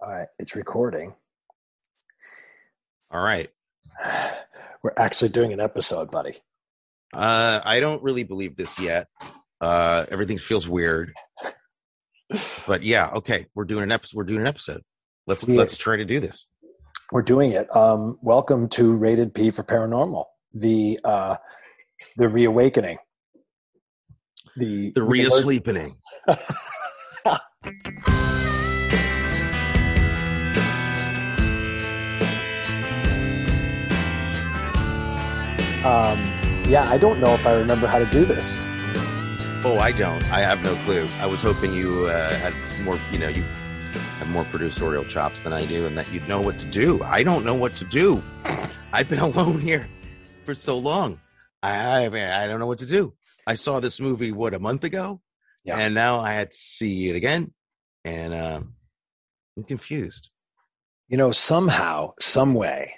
All right, it's recording. All right. We're actually doing an episode, buddy. Uh, I don't really believe this yet. Uh, everything feels weird. But yeah, okay, we're doing an episode. We're doing an episode. Let's Yeah. let's try to do this. We're doing it. Um, welcome to Rated P for Paranormal, the uh, the reawakening, the The re-asleepening. Um, yeah, I don't know if I remember how to do this. Oh, I don't. I have no clue. I was hoping you uh, had more. You know, you have more producerial chops than I do, and that you'd know what to do. I don't know what to do. I've been alone here for so long. I I, I don't know what to do. I saw this movie what a month ago, Yeah. and now I had to see it again, and uh, I'm confused. You know, somehow, some way,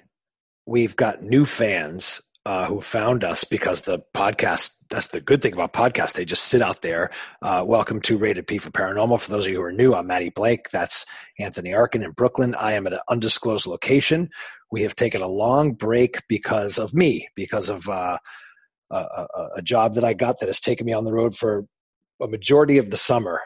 we've got new fans uh, who found us because the podcast. That's the good thing about podcasts; they just sit out there. Uh, welcome to Rated P for Paranormal. For those of you who are new, I'm Maddie Blake. That's Anthony Arkin in Brooklyn. I am at an undisclosed location. We have taken a long break because of me, because of uh, a, a, a job that I got that has taken me on the road for a majority of the summer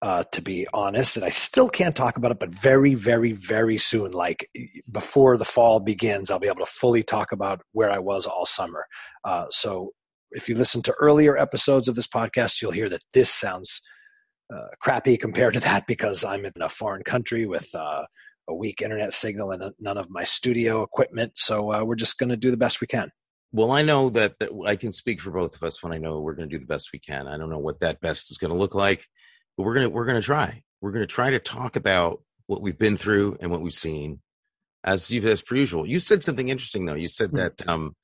uh, to be honest, and I still can't talk about it, but very, very, very soon, like before the fall begins, I'll be able to fully talk about where I was all summer. Uh, so if you listen to earlier episodes of this podcast, you'll hear that this sounds uh, crappy compared to that because I'm in a foreign country with uh, a weak internet signal and none of my studio equipment. So uh, we're just going to do the best we can. Well, I know that, that I can speak for both of us when I know we're going to do the best we can. I don't know what that best is going to look like, but we're going to we're to try. We're going to try to talk about what we've been through and what we've seen, as you as per usual. You said something interesting though. You said Hmm. that um,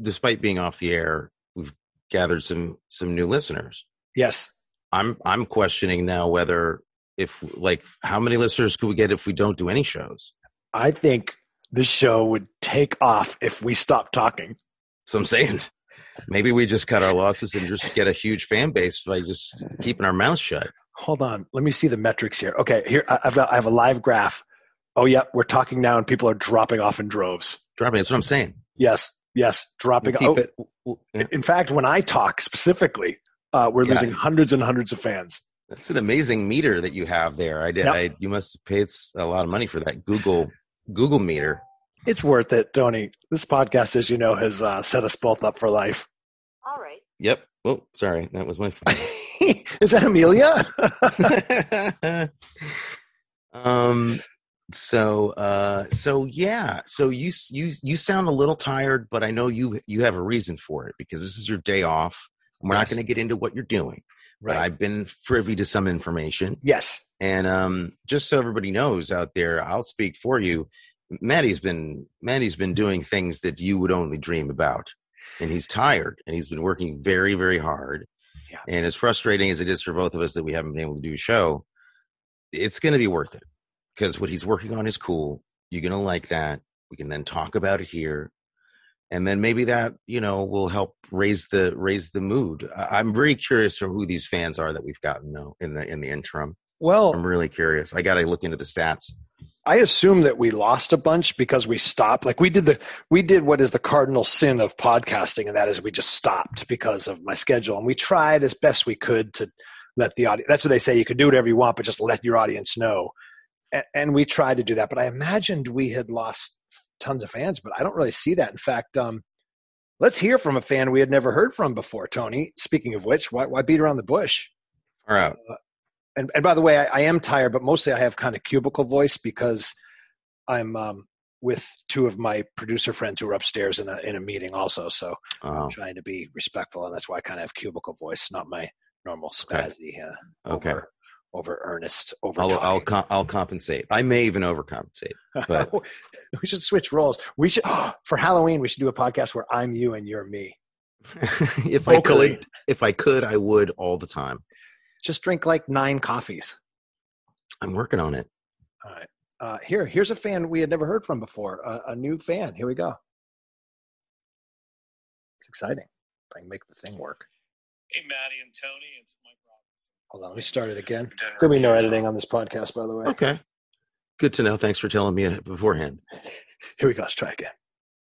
despite being off the air, we've gathered some some new listeners. Yes. I'm I'm questioning now whether if like how many listeners could we get if we don't do any shows. I think this show would take off if we stopped talking. So I'm saying maybe we just cut our losses and just get a huge fan base by just keeping our mouths shut. Hold on. Let me see the metrics here. Okay, here I- I've got, I have a live graph. Oh, yep, we're talking now, and people are dropping off in droves. Dropping. That's what I'm saying. Yes, yes, dropping. We'll oh, it. we'll- yeah. In fact, when I talk specifically, uh, we're Yeah. losing hundreds and hundreds of fans. That's an amazing meter that you have there. I did. Yep. I, you must have paid a lot of money for that Google Google meter. It's worth it, Tony. This podcast, as you know, has uh, set us both up for life. All right. Yep. Oh, sorry, that was my phone. Is that Amelia? um so uh so yeah so you you you sound a little tired but i know you you have a reason for it because this is your day off and we're not going to get into what you're doing but right. i've been privy to some information yes. and um just so everybody knows out there i'll speak for you maddie's been maddie's been doing things that you would only dream about and he's tired and he's been working very very hard. Yeah. and as frustrating as it is for both of us that we haven't been able to do a show it's going to be worth it because what he's working on is cool. You're going to like that. We can then talk about it here. And then maybe that you know will help raise the raise the mood. I'm very curious for who these fans are that we've gotten though in the in the interim. Well, i'm really curious. I gotta look into the stats I assume that we lost a bunch because we stopped. Like we did the we did what is the cardinal sin of podcasting, and that is we just stopped because of my schedule. And we tried as best we could to let the audience. That's what they say. You can do whatever you want, but just let your audience know. And, and we tried to do that, but I imagined we had lost tons of fans. But I don't really see that. In fact, um, let's hear from a fan we had never heard from before. Tony. Speaking of which, why, why beat around the bush? far out and, and by the way, I, I am tired, but mostly I have kind of cubicle voice because I'm um, with two of my producer friends who are upstairs in a in a meeting also. So oh I'm trying to be respectful, and that's why I kind of have cubicle voice, not my normal Okay. spazzy, uh, okay over, over earnest, over. I'll, I'll, com- I'll compensate. I may even overcompensate. but- we should switch roles. We should for Halloween. We should do a podcast where I'm you and you're me. if I could, if I could, I would all the time. Just drink like nine coffees. I'm working on it. All right. Uh, here, here's a fan we had never heard from before. A, a new fan. Here we go. It's exciting. I can make the thing work. Hey, Maddie and Tony, it's Mike Robinson. Hold on, let me start it again. There'll be no editing on this podcast, by the way. Okay. Good to know. Thanks for telling me beforehand. Here we go. Let's try again.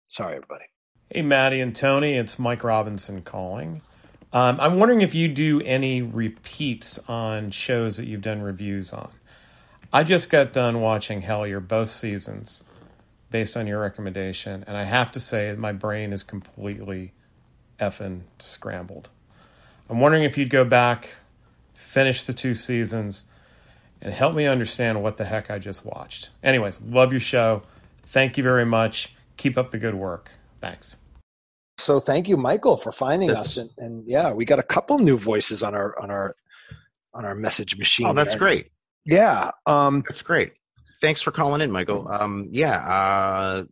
Sorry, everybody. Hey, Maddie and Tony, it's Mike Robinson calling. Um, I'm wondering if you do any repeats on shows that you've done reviews on. I just got done watching Hellier both seasons based on your recommendation, and I have to say my brain is completely effing scrambled. I'm wondering if you'd go back, finish the two seasons, and help me understand what the heck I just watched. Anyways, love your show. Thank you very much. Keep up the good work. Thanks. So thank you, Michael, for finding That's- us, and, and yeah, we got a couple new voices on our on our on our message machine. Oh, that's here. great. Yeah. Um, That's great. Thanks for calling in, Michael. Um, yeah, uh,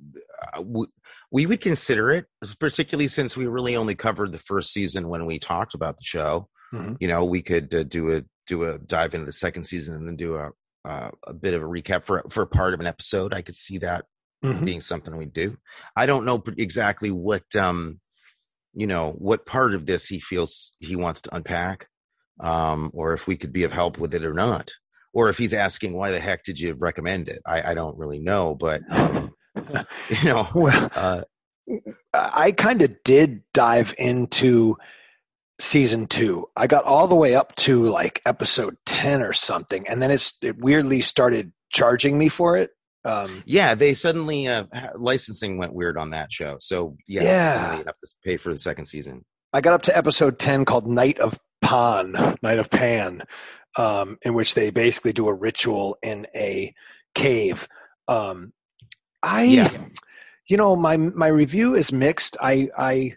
we, we would consider it, particularly since we really only covered the first season when we talked about the show. Mhm. You know, we could uh, do a do a dive into the second season and then do a uh, a bit of a recap for for part of an episode. I could see that Mhm. being something we do. I don't know exactly what um, you know, what part of this he feels he wants to unpack, um, or if we could be of help with it or not or if he's asking why the heck did you recommend it i, I don't really know but um, you know well, uh, I kind of did dive into season two. I got all the way up to like episode ten or something, and then it's it weirdly started charging me for it. Um, yeah they suddenly uh, licensing went weird on that show so yeah, Yeah. you have to pay for the second season I got up to episode 10 called Night of Pan, Night of Pan, um, in which they basically do a ritual in a cave. Um, I, Yeah. you know, my, my review is mixed. I, I,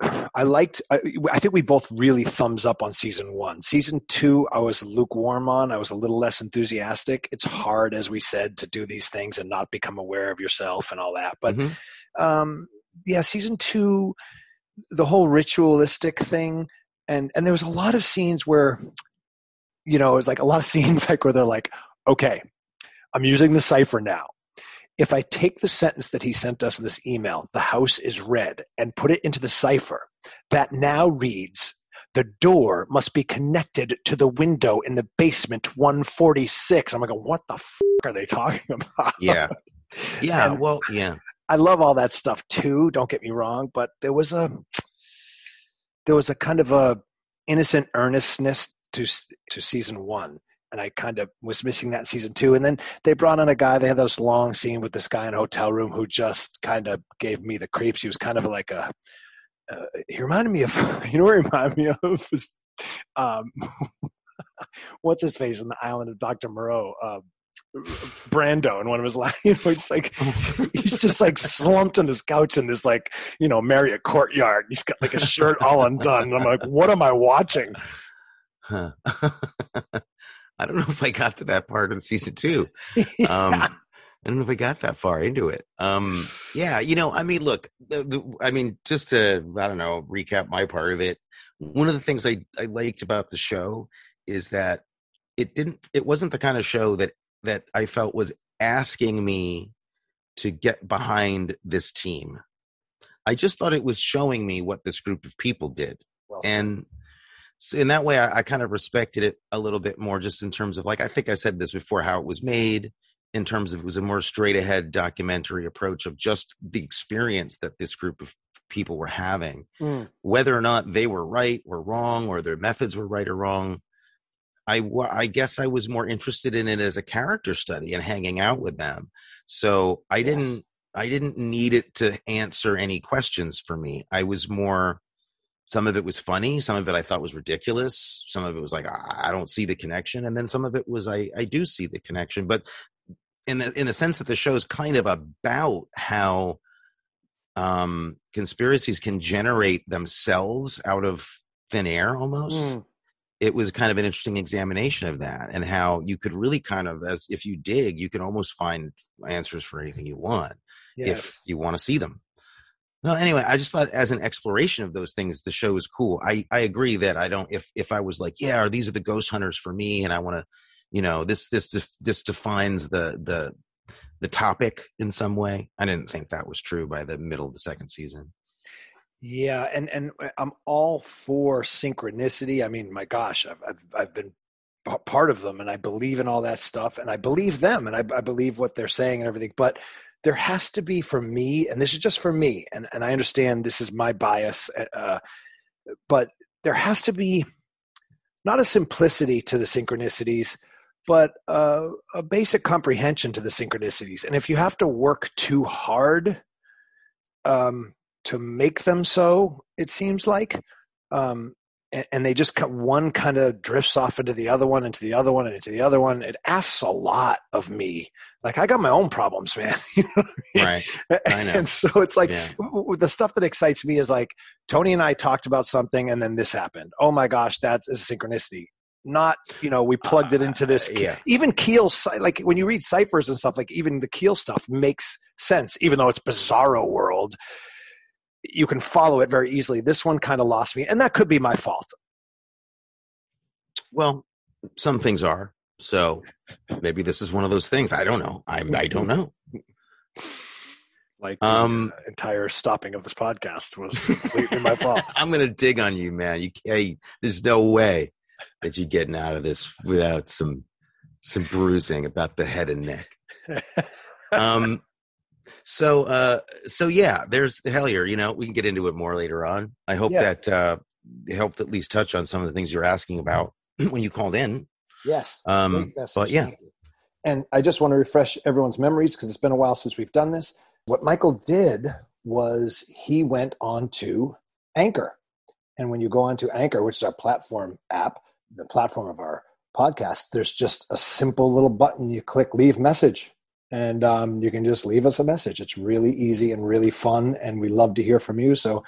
I, I liked, I, I think we both really thumbs up on season one. Season two, I was lukewarm on. I was a little less enthusiastic. It's hard, as we said, to do these things and not become aware of yourself and all that. But Mhm. um, yeah, season two, the whole ritualistic thing, and and there was a lot of scenes where, you know, it was like a lot of scenes like where they're like, okay, I'm using the cipher now. If I take the sentence that he sent us in this email, the house is red, and put it into the cipher, that now reads, the door must be connected to the window in the basement 146. I'm like, what the f- are they talking about? yeah yeah And- well yeah I love all that stuff too. Don't get me wrong, but there was a there was a kind of a innocent earnestness to to season one, and I kind of was missing that season two. And then they brought on a guy. They had this long scene with this guy in a hotel room who just kind of gave me the creeps. He was kind of like a. Uh, he reminded me of you know what he reminded me of was um, what's his face on the island of Doctor Moreau. Uh, Brando in one of his lines, you know, it's like he's just like slumped on this couch in this like you know Marriott courtyard. He's got like a shirt all undone. And I'm like, what am I watching? I don't know if i got to that part in season two um I don't know if I got that far into it. Um, yeah, you know, I mean, look, the, the, I mean, just to, I don't know, recap my part of it. One of the things I, I liked about the show is that it didn't, it wasn't the kind of show that, that I felt was asking me to get behind this team. I just thought it was showing me what this group of people did well, and so in that way I, I kind of respected it a little bit more just in terms of like i think i said this before how it was made in terms of it was a more straight ahead documentary approach of just the experience that this group of people were having Mm. whether or not they were right or wrong or their methods were right or wrong I, I guess I was more interested in it as a character study and hanging out with them. So I Yes. didn't I didn't need it to answer any questions for me. I was more some of it was funny, some of it I thought was ridiculous, some of it was like I don't see the connection, and then some of it was I I do see the connection. But in the in the sense that the show is kind of about how um conspiracies can generate themselves out of thin air almost Mm. it was kind of an interesting examination of that and how you could really kind of as if you dig you can almost find answers for anything you want if you want to see them no anyway i just thought as an exploration of those things the show is cool i i agree that i don't if if i was like yeah or these are the ghost hunters for me and i want to you know this this this defines the the the topic in some way i didn't think that was true by the middle of the second season Yeah, and and uh, I'm all for synchronicity. I mean, my gosh, I've I've, I've been part of them and I believe in all that stuff and I believe them and I, I believe what they're saying and everything. But there has to be for me, and this is just for me, and, and I understand this is my bias, uh, but there has to be not a simplicity to the synchronicities, but uh, a basic comprehension to the synchronicities. And if you have to work too hard um, to make them so, it seems like, um, and, they just one kind of drifts off into the other one, into the other one, and into the other one. It asks a lot of me. Like I got my own problems, man. you know I mean? Right. I know. And so it's like yeah. the stuff that excites me is like Tony and I talked about something, and then this happened. Oh my gosh, that is synchronicity not you know we plugged it into this uh, yeah. even keel like when you read ciphers and stuff like even the keel stuff makes sense even though it's bizarro world you can follow it very easily. This one kind of lost me, and that could be my fault. Well, some things are. So maybe this is one of those things. I don't know. I I don't know. Like um, entire stopping of this podcast was completely my fault. I'm gonna dig on you, man. You can't. There's no way that you're getting out of this without some some bruising about the head and neck. um, so, uh, so yeah, there's the Hellier. You know, we can get into it more later on. I hope yeah. that uh, helped at least touch on some of the things you're asking about when you called in. Yes. Um, but yeah. And I just want to refresh everyone's memories because it's been a while since we've done this. What Michael did was he went on to Anchor. And when you go on to Anchor, which is our platform app, the platform of our podcast, there's just a simple little button you click leave message and um, you can just leave us a message. It's really easy and really fun, and we love to hear from you. So,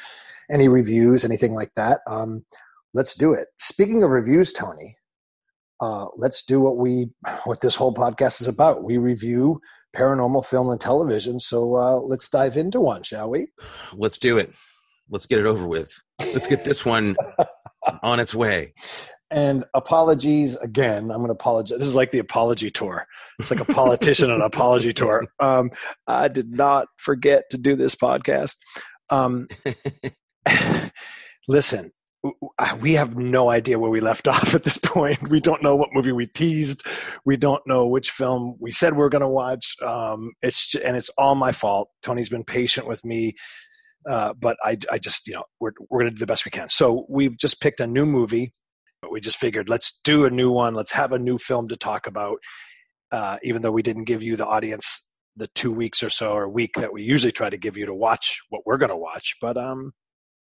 any reviews, anything like that, um, let's do it. Speaking of reviews, Tony, uh, let's do what we what this whole podcast is about. We review paranormal film and television. So uh, let's dive into one, shall we? Let's do it. Let's get it over with. Let's get this one on its way. And apologies again. I'm going to apologize. This is like the apology tour. It's like a politician on an apology tour. Um, I did not forget to do this podcast. Um, listen, we have no idea where we left off at this point. We don't know what movie we teased. We don't know which film we said we are going to watch. Um, it's just, and it's all my fault. Tony's been patient with me, uh, but I, I just you know we're we're going to do the best we can. So we've just picked a new movie but we just figured let's do a new one. Let's have a new film to talk about. Uh, even though we didn't give you the audience the two weeks or so or week that we usually try to give you to watch what we're going to watch. But um,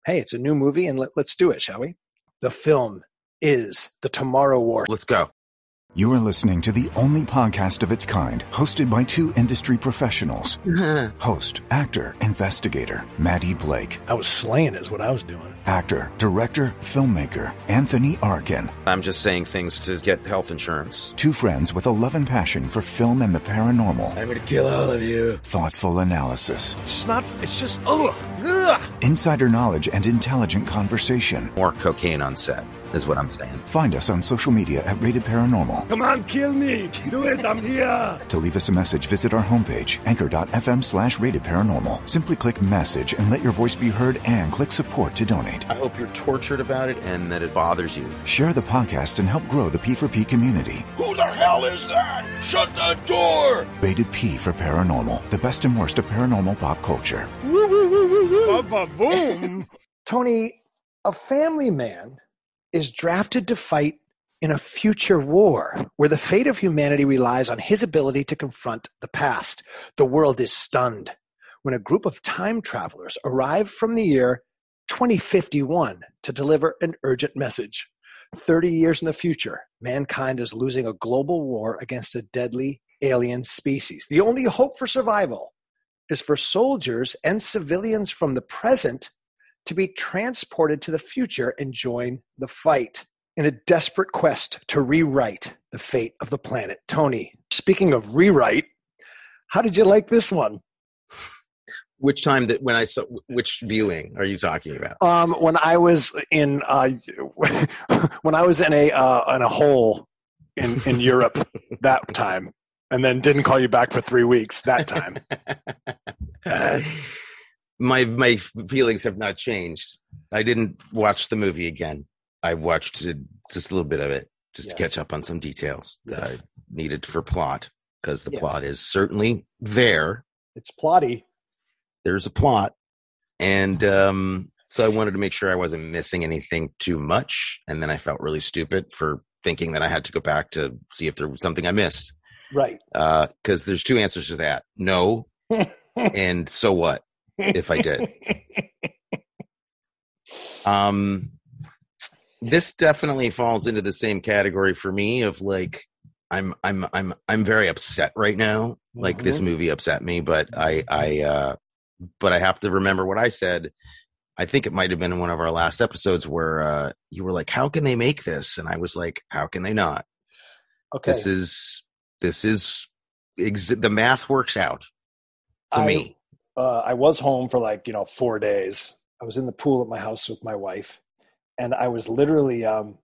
hey, it's a new movie and let, let's do it, shall we? The film is The Tomorrow War. Let's go. You are listening to the only podcast of its kind hosted by two industry professionals. Uh-huh. Host, actor, investigator, Maddie Blake. I was slaying is what I was doing. Actor, director, filmmaker, Anthony Arkin. I'm just saying things to get health insurance. Two friends with a love and passion for film and the paranormal. I'm gonna kill all of you. Thoughtful analysis. It's just not, it's just, ugh, ugh. Insider knowledge and intelligent conversation. More cocaine on set is what I'm saying. Find us on social media at Rated Paranormal. Come on, kill me. Do it. I'm here. To leave us a message, visit our homepage, anchor.fm slash rated paranormal. Simply click message and let your voice be heard and click support to donate. I hope you're tortured about it and that it bothers you. Share the podcast and help grow the P4P community. Who the hell is that? Shut the door. Rated P for paranormal, the best and worst of paranormal pop culture. Woo! Tony, a family man is drafted to fight in a future war where the fate of humanity relies on his ability to confront the past. The world is stunned when a group of time travelers arrive from the year 2051 to deliver an urgent message. 30 years in the future, mankind is losing a global war against a deadly alien species. The only hope for survival is for soldiers and civilians from the present to be transported to the future and join the fight in a desperate quest to rewrite the fate of the planet. Tony, speaking of rewrite, how did you like this one? Which time that when I saw which viewing are you talking about? Um, when I was in uh, when I was in a uh, in a hole in in Europe that time, and then didn't call you back for three weeks that time. my my feelings have not changed. I didn't watch the movie again. I watched just a little bit of it. just Yes. to catch up on some details that Yes. I needed for plot because the Yes. plot is certainly there. It's plotty. There's a plot, and um, so I wanted to make sure I wasn't missing anything too much. And then I felt really stupid for thinking that I had to go back to see if there was something I missed. Right. Because there's two answers to that: no, and so what if I did. Um, this definitely falls into the same category for me of like I'm I'm I'm I'm very upset right now. Like this Mhm. movie upset me, but I I uh but I have to remember what I said. I think it might have been in one of our last episodes where uh you were like, "How can they make this?" And I was like, "How can they not?" Okay. This is this is ex- the math works out to I- me. Uh, I was home for like you know four days. I was in the pool at my house with my wife, and I was literally um,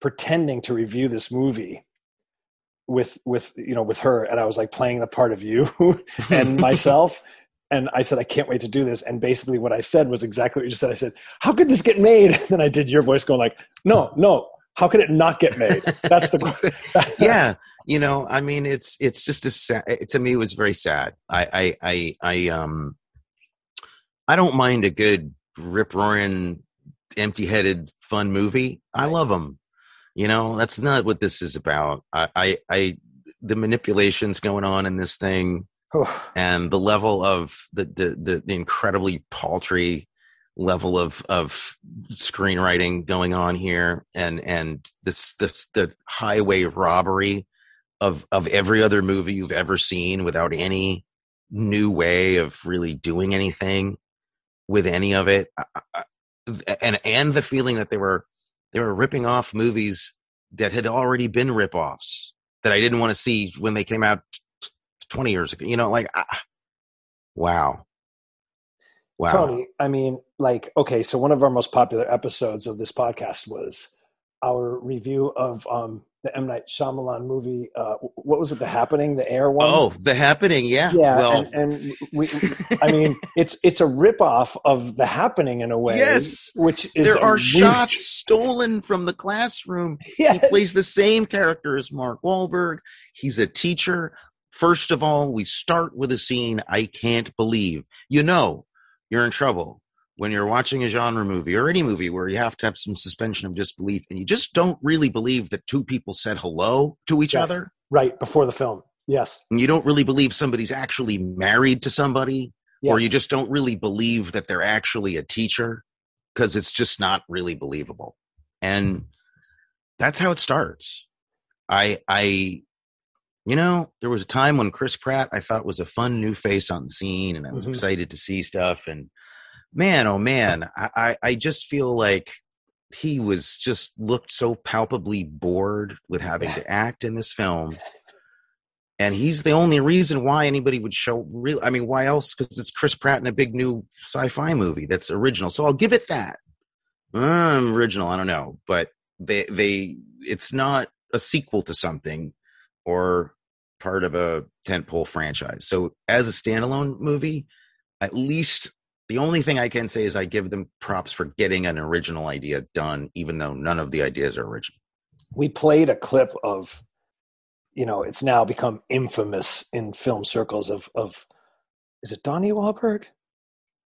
pretending to review this movie with with you know with her, and I was like playing the part of you and myself. And I said, I can't wait to do this. And basically, what I said was exactly what you just said. I said, How could this get made? And then I did your voice going like, No, no. How could it not get made? That's the yeah you know i mean it's it's just a sad to me it was very sad. I i i, I um i don't mind a good rip roaring empty headed fun movie. I love them you know that's not what this is about. I i, I the manipulations going on in this thing and the level of the the the, the incredibly paltry level of of screenwriting going on here and and this this the highway robbery of of every other movie you've ever seen without any new way of really doing anything with any of it. And and the feeling that they were they were ripping off movies that had already been rip-offs that I didn't want to see when they came out 20 years ago you know like wow. Wow. Tony, I mean, like, okay, so one of our most popular episodes of this podcast was our review of um, the M Night Shyamalan movie. Uh, what was it? The Happening, the Air one. oh the happening yeah yeah, well and, and we, I mean, it's it's a ripoff of The Happening in a way. Yes. which is there are shots stolen from the classroom Yes. He plays the same character as Mark Wahlberg. He's a teacher. First of all, we start with a scene I can't believe. You know, you're in trouble when you're watching a genre movie or any movie where you have to have some suspension of disbelief and you just don't really believe that two people said hello to each Yes. other. right before the film. Yes, And you don't really believe somebody's actually married to somebody yes. or you just don't really believe that they're actually a teacher because it's just not really believable and that's how it starts i i you know there was a time when chris pratt i thought was a fun new face on the scene and i was Mhm. excited to see stuff and man oh man. I, I i just feel like he was just looked so palpably bored with having to act in this film. And he's the only reason why anybody would show real i mean why else? Because it's chris pratt in a big new sci-fi movie that's original. So i'll give it that. Um, original i don't know. But they they it's not a sequel to something or part of a tentpole franchise. So as a standalone movie at least the only thing i can say is i give them props for getting an original idea done even though none of the ideas are original we played a clip of you know it's now become infamous in film circles of of is it Donnie Wahlberg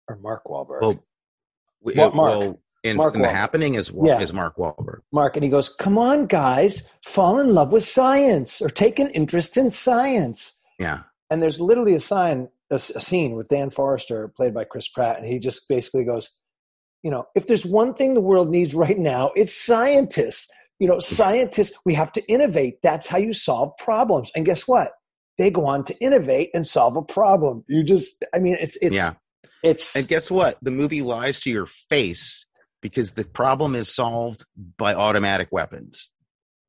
or Mark Wahlberg? well, we- Mark- Mark. well in, Mark in the happening is Yeah. is mark Wahlberg. Mark, and he goes, "Come on, guys, fall in love with science or take an interest in science." yeah And there's literally a sign, a, a scene with Dan Forester, played by Chris Pratt, and he just basically goes, "You know, if there's one thing the world needs right now, it's scientists. You know, scientists. We have to innovate. That's how you solve problems. And guess what? They go on to innovate and solve a problem. You just, I mean, it's it's Yeah. it's And guess what? The movie lies to your face because the problem is solved by automatic weapons,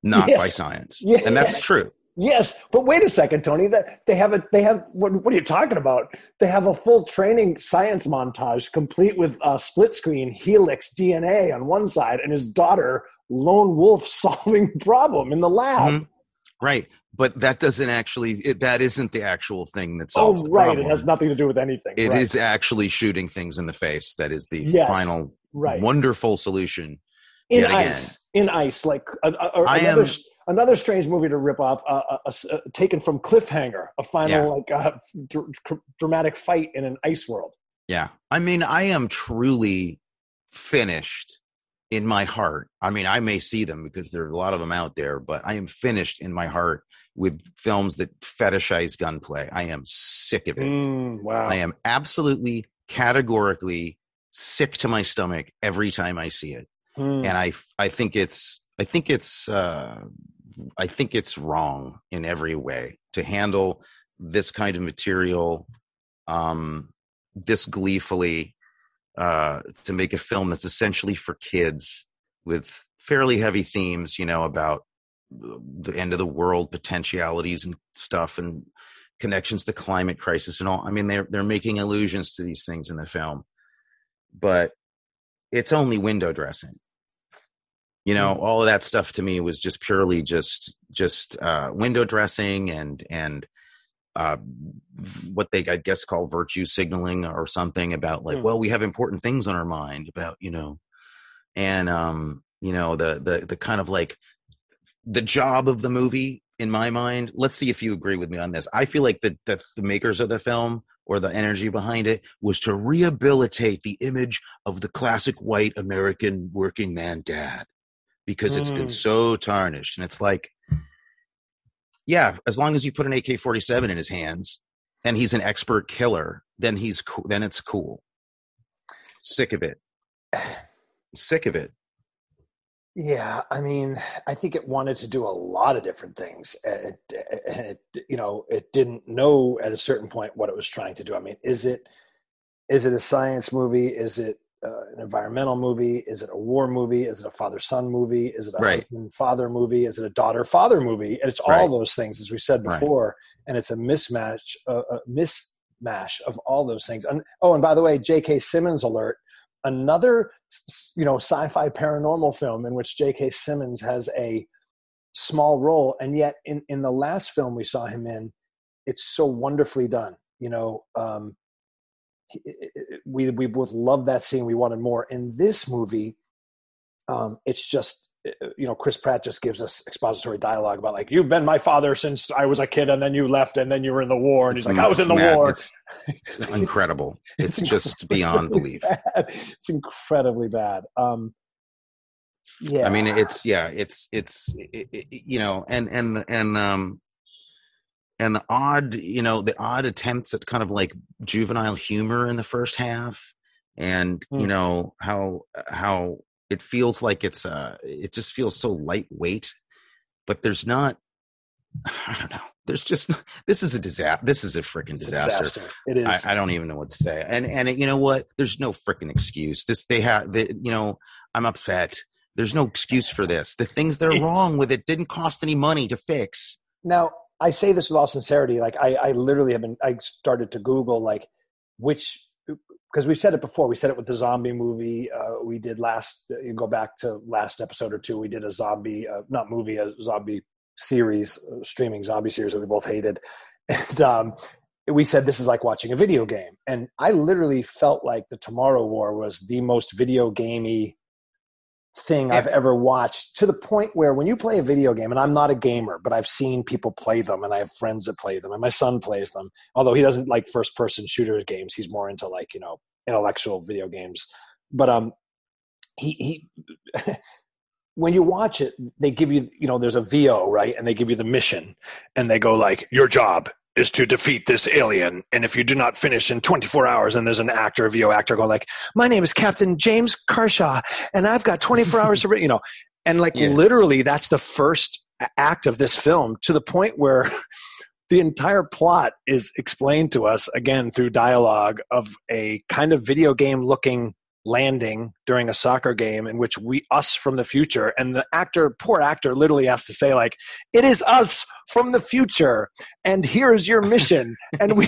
not Yes. by science. Yeah. And that's true. Yes, but wait a second, Tony. That they have a they have what, what are you talking about? They have a full training science montage complete with uh, split screen helix DNA on one side and his daughter lone wolf solving problem in the lab. Mhm. Right. But that doesn't actually, it, that isn't the actual thing that Oh, solves the right. It has nothing to do with anything. It right. is actually shooting things in the face. That is the Yes. final right wonderful solution. in yet again. ice. In ice, like a, a, a- I another am- another strange movie to rip off, uh, uh, uh, taken from Cliffhanger, a final Yeah. like uh, dr- dr- dramatic fight in an ice world. Yeah. I mean, I am truly finished in my heart. I mean, I may see them because there are a lot of them out there, but I am finished in my heart with films that fetishize gunplay. I am sick of it. Mm, wow. I am absolutely categorically sick to my stomach every time I see it. Mm. And I I think it's I think it's uh I think it's wrong in every way to handle this kind of material um this gleefully uh to make a film that's essentially for kids with fairly heavy themes, you know, about the end of the world potentialities and stuff and connections to climate crisis and all. I mean they're they're making allusions to these things in the film. But it's only window dressing you know all of that stuff to me was just purely just just uh window dressing and and uh what they i guess call virtue signaling or something about like Hmm. well we have important things on our mind about you know and um you know the the the kind of like the job of the movie in my mind let's see if you agree with me on this. I feel like the the, the makers of the film or the energy behind it was to rehabilitate the image of the classic white american working man dad because it's been Mm. so tarnished and it's like yeah as long as you put an ak-47 in his hands and he's an expert killer then he's cool then it's cool sick of it sick of it Yeah, I mean, I think it wanted to do a lot of different things. and It, and it, you know, it didn't know at a certain point what it was trying to do. I mean, is it is it a science movie? Is it uh, an environmental movie? Is it a war movie? Is it a father son movie? Is it a Right. husband father movie? Is it a daughter father movie? And it's all Right. those things, as we said Right. before. And it's a mismatch, uh, a mismatch of all those things. And oh, and by the way, J.K. Simmons alert. Another, you know, sci-fi paranormal film in which J.K. Simmons has a small role, and yet in in the last film we saw him in, it's so wonderfully done. You know, um, he- it- it- we we both loved that scene. We wanted more. In this movie, um, it's just uh, you know Chris Pratt just gives us expository dialogue about like you've been my father since I was a kid, and then you left, and then you were in the war, and It's he's like I was in the mad. war. It's, it's incredible. It's just beyond belief. Bad. It's incredibly bad. Um, yeah, I mean, it's yeah, it's it's it, it, you know, and and and um, and the odd, you know, the odd attempts at kind of like juvenile humor in the first half, and you Hmm. know how how it feels like it's uh, it just feels so lightweight, but there's not. I don't know. There's just this is a disaster. This is a freaking disaster. disaster. It is. I, I don't even know what to say. And and you know what? There's no freaking excuse. This they have. They, you know, I'm upset. There's no excuse for this. The things that are wrong with it didn't cost any money to fix. now i say this with all sincerity like i, I literally have been i started to google like which because we've said it before we said it with the zombie movie uh, we did last you go back to last episode or two we did a zombie uh, not movie a zombie series uh, streaming zombie series that we both hated. And um, we said this is like watching a video game. And i literally felt like the tomorrow war was the most video gamey thing I've ever watched to the point where when you play a video game, and I'm not a gamer, but I've seen people play them and I have friends that play them, and my son plays them. Although he doesn't like first person shooter games, he's more into like, you know, intellectual video games. But um he he when you watch it, they give you, you know, there's a VO, right? And they give you the mission and they go like, your job is to defeat this alien. And if you do not finish in 24 hours, and there's an actor, a VO actor going like, my name is Captain James Carshaw and I've got 24 hours to, re-" you know, and like Yeah. literally that's the first act of this film to the point where the entire plot is explained to us again through dialogue of a kind of video game looking landing during a soccer game in which we us from the future and the actor poor actor literally has to say like it is us from the future and here's your mission. And we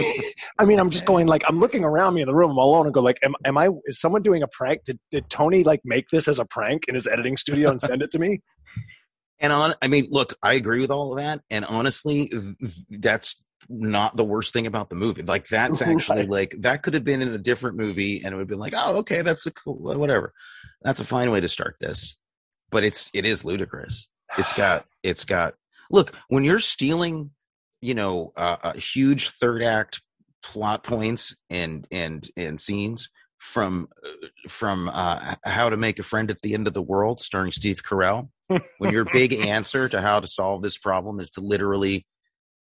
i mean i'm just going like i'm looking around me in the room i'm alone and go like am, am i is someone doing a prank? Did, did tony like make this as a prank in his editing studio and send it to me And on, I mean, look, I agree with all of that. And honestly, that's not the worst thing about the movie. Like that's actually Right. like that could have been in a different movie, and it would have been like, oh, okay, that's a cool, whatever. That's a fine way to start this. But it's it is ludicrous. It's got It's got look when you're stealing, you know, uh, uh, huge third act plot points and and and scenes from uh, from uh, How to Make a Friend at the End of the World, starring Steve Carell. when your big answer to how to solve this problem is to literally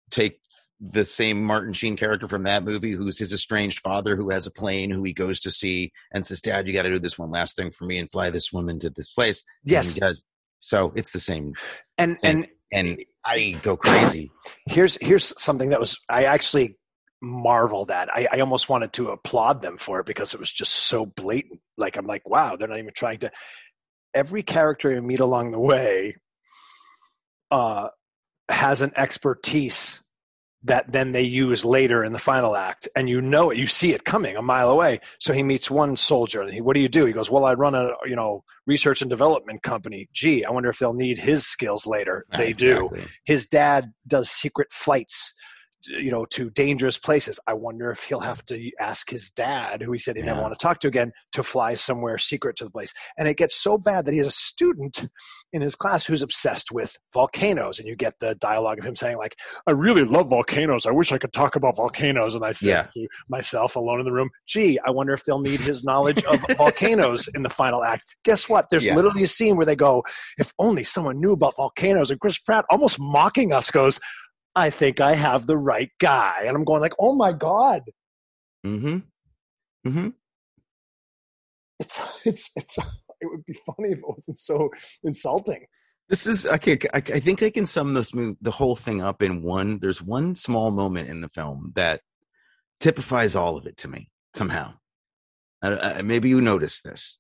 take the same Martin Sheen character from that movie, who's his estranged father, who has a plane, who he goes to see, and says, "Dad, you got to do this one last thing for me and fly this woman to this place." Yes. And he does. So it's the same, And thing. and and I go crazy. here's here's something that was I actually marveled at. I, I almost wanted to applaud them for it because it was just so blatant. Like I'm like, wow, they're not even trying to. Every character you meet along the way uh, has an expertise that then they use later in the final act, and you know it. You see it coming a mile away. So he meets one soldier, and he, what do you do? He goes, "Well, I run a you know research and development company. Gee, I wonder if they'll need his skills later. They do Exactly. his dad does secret flights you know to dangerous places. I wonder if he'll have to ask his dad who he said he never Yeah. want to talk to again to fly somewhere secret to the place. And it gets so bad that he has a student in his class who's obsessed with volcanoes and you get the dialogue of him saying like i really love volcanoes. I wish i could talk about volcanoes. And i said Yeah. to myself alone in the room gee i wonder if they'll need his knowledge of volcanoes in the final act. Guess what? There's Yeah. literally a scene where they go if only someone knew about volcanoes. And chris pratt almost mocking us goes I think I have the right guy. And I'm going like, oh my God. Mm-hmm. Mm-hmm. It's it's it's it would be funny if it wasn't so insulting. This is okay. I, I think I can sum this move, the whole thing up in one. There's one small moment in the film that typifies all of it to me somehow. Uh, uh, maybe you noticed this.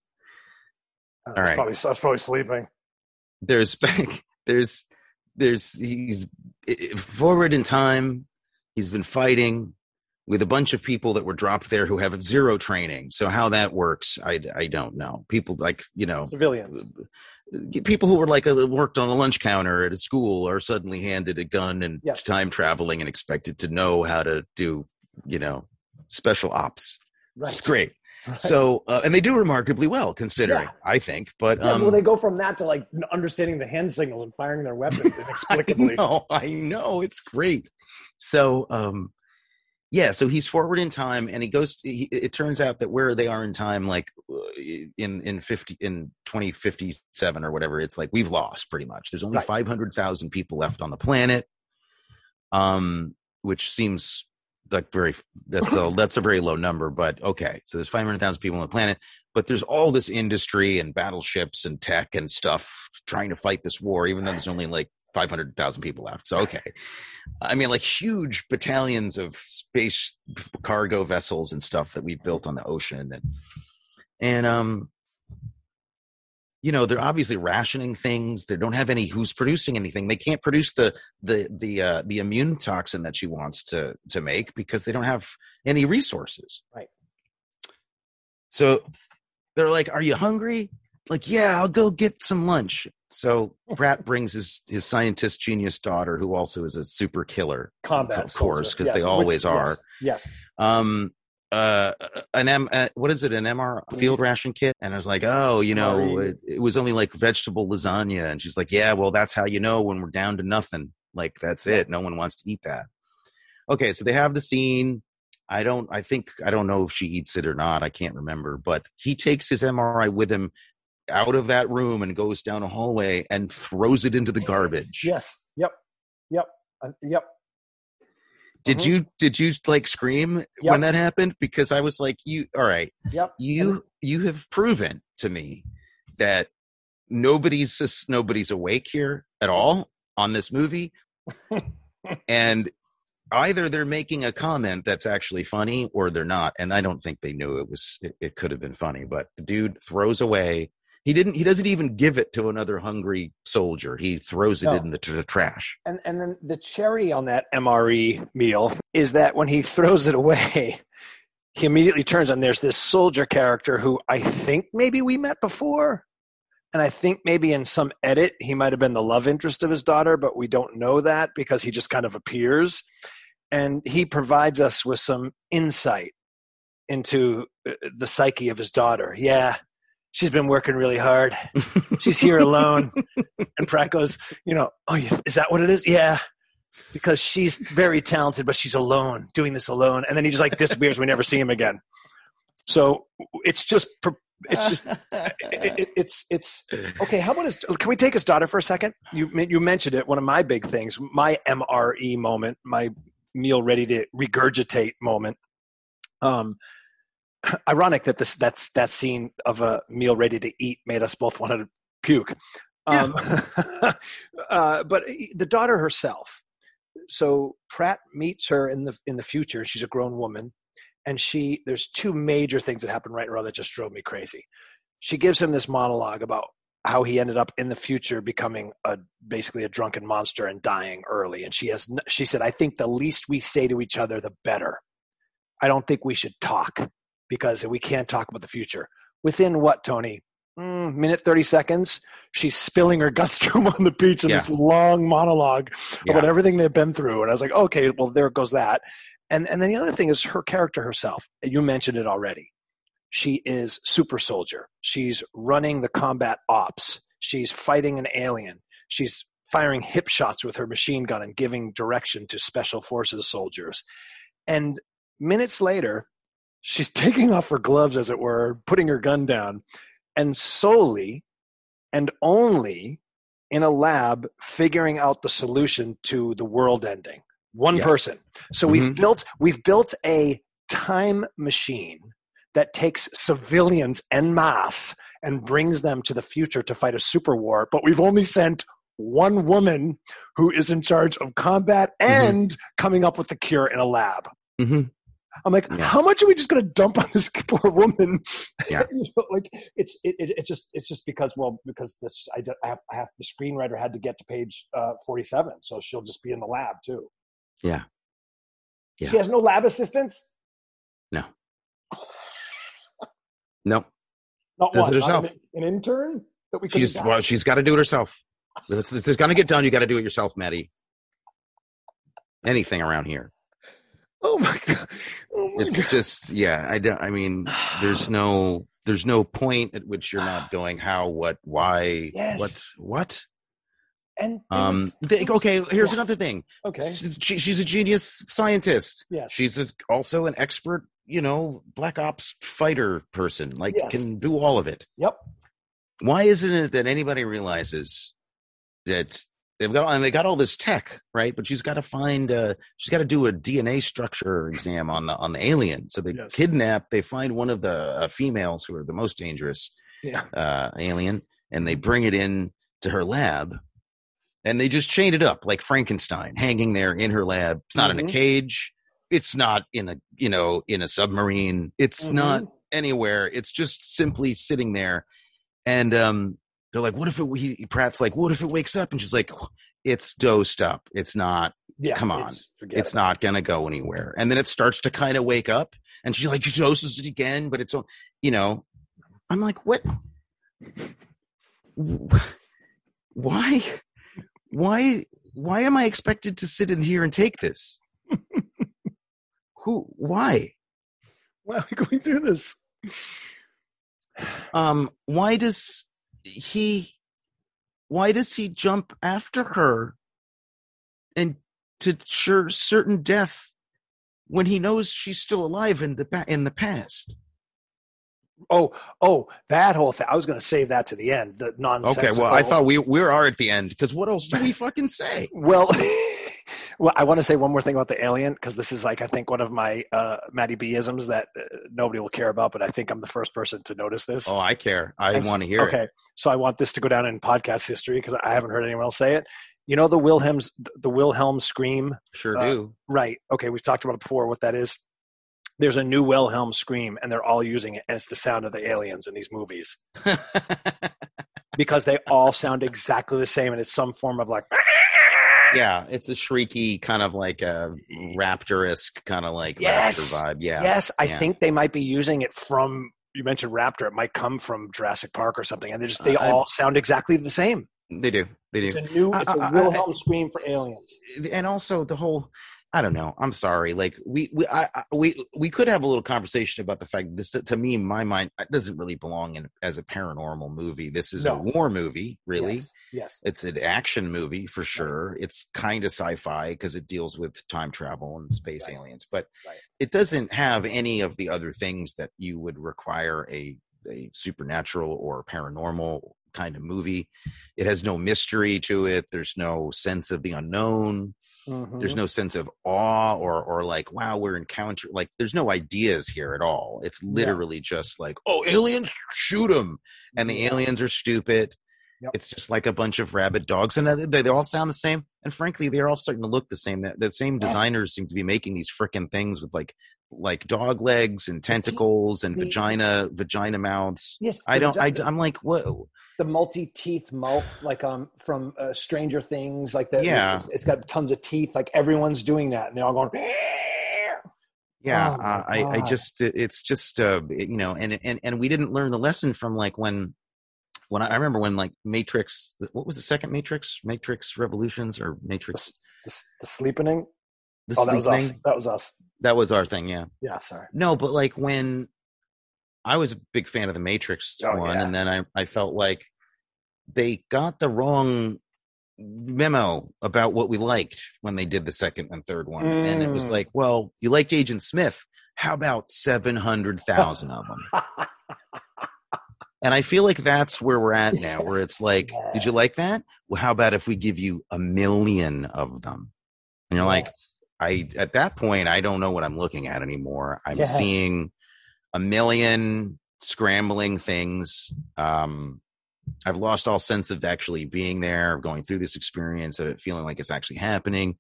I All right. probably I was probably sleeping. There's there's there's he's forward in time. He's been fighting with a bunch of people that were dropped there who have zero training. So how that works, I I don't know. People like you know Civilians. people who were like uh, worked on a lunch counter at a school are suddenly handed a gun and Yes. time traveling and expected to know how to do you know special ops Right. it's great Right. so uh, and they do remarkably well considering Yeah. i think but Yeah, um well, they go from that to like understanding the hand signals and firing their weapons inexplicably. I know, I know, it's great. So, um, yeah, so he's forward in time, and he goes. He, it turns out that where they are in time, like uh, in in fifty in twenty fifty seven or whatever, it's like we've lost pretty much. There's only Right. five hundred thousand people left on the planet, um, which seems like very that's a that's a very low number, but okay. So there's five hundred thousand people on the planet, but there's all this industry and battleships and tech and stuff trying to fight this war, even though there's only like 500,000 people left. So, okay. I mean, like huge battalions of space cargo vessels and stuff that we built on the ocean. And, and, um, you know, they're obviously rationing things. They don't have any who's producing anything. They can't produce the, the, the, uh, the immune toxin that she wants to, to make because they don't have any resources. Right. So they're like, Are you hungry? Like, yeah, I'll go get some lunch. So Pratt brings his his scientist genius daughter, who also is a super killer, Combat, of course, because they always which- are. Yes. yes. Um, uh, an M, uh, what is it? An MR field ration kit? And I was like, oh, you know, it, it was only like vegetable lasagna, and she's like, yeah, well, that's how you know when we're down to nothing. Like that's it. No one wants to eat that. Okay, so they have the scene. I don't. I think I don't know if she eats it or not. I can't remember. But he takes his MRE with him out of that room and goes down a hallway and throws it into the garbage. Yes. Yep. Yep. Uh, yep. Did Mhm. you did you like scream Yep. when that happened? Because I was like, you all right. Yep. You you have proven to me that nobody's just, nobody's awake here at all on this movie. and either they're making a comment that's actually funny or they're not. And I don't think they knew it was it, it could have been funny, but the dude throws away he didn't he doesn't even give it to another hungry soldier. He throws it No. in the, to the trash. And and then the cherry on that MRE meal is that when he throws it away, he immediately turns and there's this soldier character who I think maybe we met before. And I think maybe in some edit he might have been the love interest of his daughter, but we don't know that because he just kind of appears. And he provides us with some insight into uh, the psyche of his daughter. Yeah, she's been working really hard. She's here alone. and Pratt goes, you know, oh, is that what it is? Yeah. Because she's very talented, but she's alone, doing this alone. And then he just like disappears. We never see him again. So it's just, it's just, it, it, it's, it's okay. How about his, can we take his daughter for a second? You, you mentioned it. One of my big things, my MRE moment, my meal ready to regurgitate moment. Um, ironic that this that's that scene of a meal ready to eat made us both want to puke. Um, uh, but the daughter herself. So Pratt meets her in the in the future. She's a grown woman, and she there's two major things that happen right in a row that just drove me crazy. She gives him this monologue about how he ended up in the future becoming a basically a drunken monster and dying early. And she has she said, "I think the least we say to each other, the better. I don't think we should talk." Because we can't talk about the future. Within what, Tony? Mm, minute 30 seconds, she's spilling her guts to him on the beach in yeah. this long monologue yeah. about everything they've been through. And I was like, okay, well, there goes that. And, and then the other thing is her character herself. You mentioned it already. She is super soldier. She's running the combat ops. She's fighting an alien. She's firing hip shots with her machine gun and giving direction to special forces soldiers. And minutes later, she's taking off her gloves, as it were, putting her gun down, and solely and only in a lab figuring out the solution to the world ending. One yes. person. So mm-hmm. we've built we've built a time machine that takes civilians en masse and brings them to the future to fight a super war, but we've only sent one woman who is in charge of combat mm-hmm. and mm-hmm. coming up with the cure in a lab. Mm-hmm. I'm like, yeah. how much are we just going to dump on this poor woman? Yeah, you know, like it's it, it, it's just it's just because well because this I, I have I have the screenwriter had to get to page uh, 47, so she'll just be in the lab too. Yeah, yeah. She has no lab assistants. No. no. Not Does one, it herself. An, an, intern that we. She's well. She's got to do it herself. This, this is going to get done. You got to do it yourself, Maddie. Anything around here. Oh my god! Oh my it's god. just yeah. I don't. I mean, there's no there's no point at which you're not going how, what, why, yes. what, what. And um, the, okay, here's yeah. another thing. Okay, she, she's a genius scientist. Yes, she's also an expert. You know, black ops fighter person. Like yes. can do all of it. Yep. Why isn't it that anybody realizes that they've got and they got all this tech right but she's got to find uh she's got to do a dna structure exam on the on the alien so they yes. kidnap they find one of the uh, females who are the most dangerous yeah. uh alien and they bring it in to her lab and they just chain it up like frankenstein hanging there in her lab it's not mm-hmm. in a mm-hmm. cage it's not in a you know in a submarine it's mm-hmm. not anywhere it's just simply sitting there and um they're like, what if it, he, Pratt's like, what if it wakes up? And she's like, it's dosed up. It's not, yeah, come on. It's, it's not going to go anywhere. And then it starts to kind of wake up and she like doses it again, but it's, all, you know, I'm like, what? Why? Why? Why am I expected to sit in here and take this? Who? Why? Why are we going through this? Um, why does he why does he jump after her and to sure certain death when he knows she's still alive in the in the past? Oh oh that whole thing i was going to save that to the end the nonsense okay well i thought we we are at the end because what else do we fucking say? Well well, I want to say one more thing about the alien because this is like I think one of my uh, Matty B isms that uh, nobody will care about, but I think I'm the first person to notice this. Oh, I care. I want to hear okay. it. Okay, so I want this to go down in podcast history because I haven't heard anyone else say it. You know the Wilhelm's the Wilhelm scream. Sure uh, do. Right. Okay, we've talked about it before. What that is. There's a new Wilhelm scream, and they're all using it, and it's the sound of the aliens in these movies. because they all sound exactly the same, and it's some form of like yeah, it's a shrieky kind of like a raptor kind of like yes. raptor vibe. Yeah. Yes, I yeah. think they might be using it from you mentioned raptor. It might come from Jurassic Park or something, and they just they uh, all I, sound exactly the same. They do. They do. It's a new. It's a Wilhelm scream for aliens. And also the whole. I don't know. I'm sorry. Like we we I, I, we we could have a little conversation about the fact that this to me, in my mind, it doesn't really belong in as a paranormal movie. This is No. a war movie, really. Yes. yes. It's an action movie for sure. It's kind of sci-fi because it deals with time travel and space Right. aliens, but Right. it doesn't have any of the other things that you would require a a supernatural or paranormal kind of movie. It has no mystery to it. There's no sense of the unknown. Mhm. There's no sense of awe or or like wow we're encountering like there's no ideas here at all. It's literally just like oh aliens shoot them and the aliens are stupid. Yep. It's just like a bunch of rabid dogs, and they, they all sound the same. And frankly, they're all starting to look the same. That the same Yes. designers seem to be making these freaking things with like like dog legs and tentacles and the- vagina vagina mouths. Yes, I don't. I, I'm like, what? the multi-teeth mouth, like um from uh, Stranger Things, like that. Yeah. it's- it's got tons of teeth. Like everyone's doing that, and they're all going. Yeah, Oh uh, I, I just it's just uh you know, and and and we didn't learn the lesson from like when when I, I remember when like Matrix. What was the second Matrix? Matrix Revolutions or Matrix? The, the sleeping. The Oh, that was Sleepening? us. That was us. That was our thing. Yeah. Yeah, sorry. No, but like when I was a big fan of the Matrix Oh, one, yeah. and then I I felt like they got the wrong memo about what we liked when they did the second and third one, and it was Mm. like, well, you liked Agent Smith. How about seven hundred thousand of them? And I feel like that's where we're at now, where it's like, did you like that? Well, how about if we give you a million of them? And you're like, Yes. I at that point I don't know what I'm looking at anymore. I'm Yes. seeing a million scrambling things. Um, I've lost all sense of actually being there, of going through this experience, of it feeling like it's actually happening,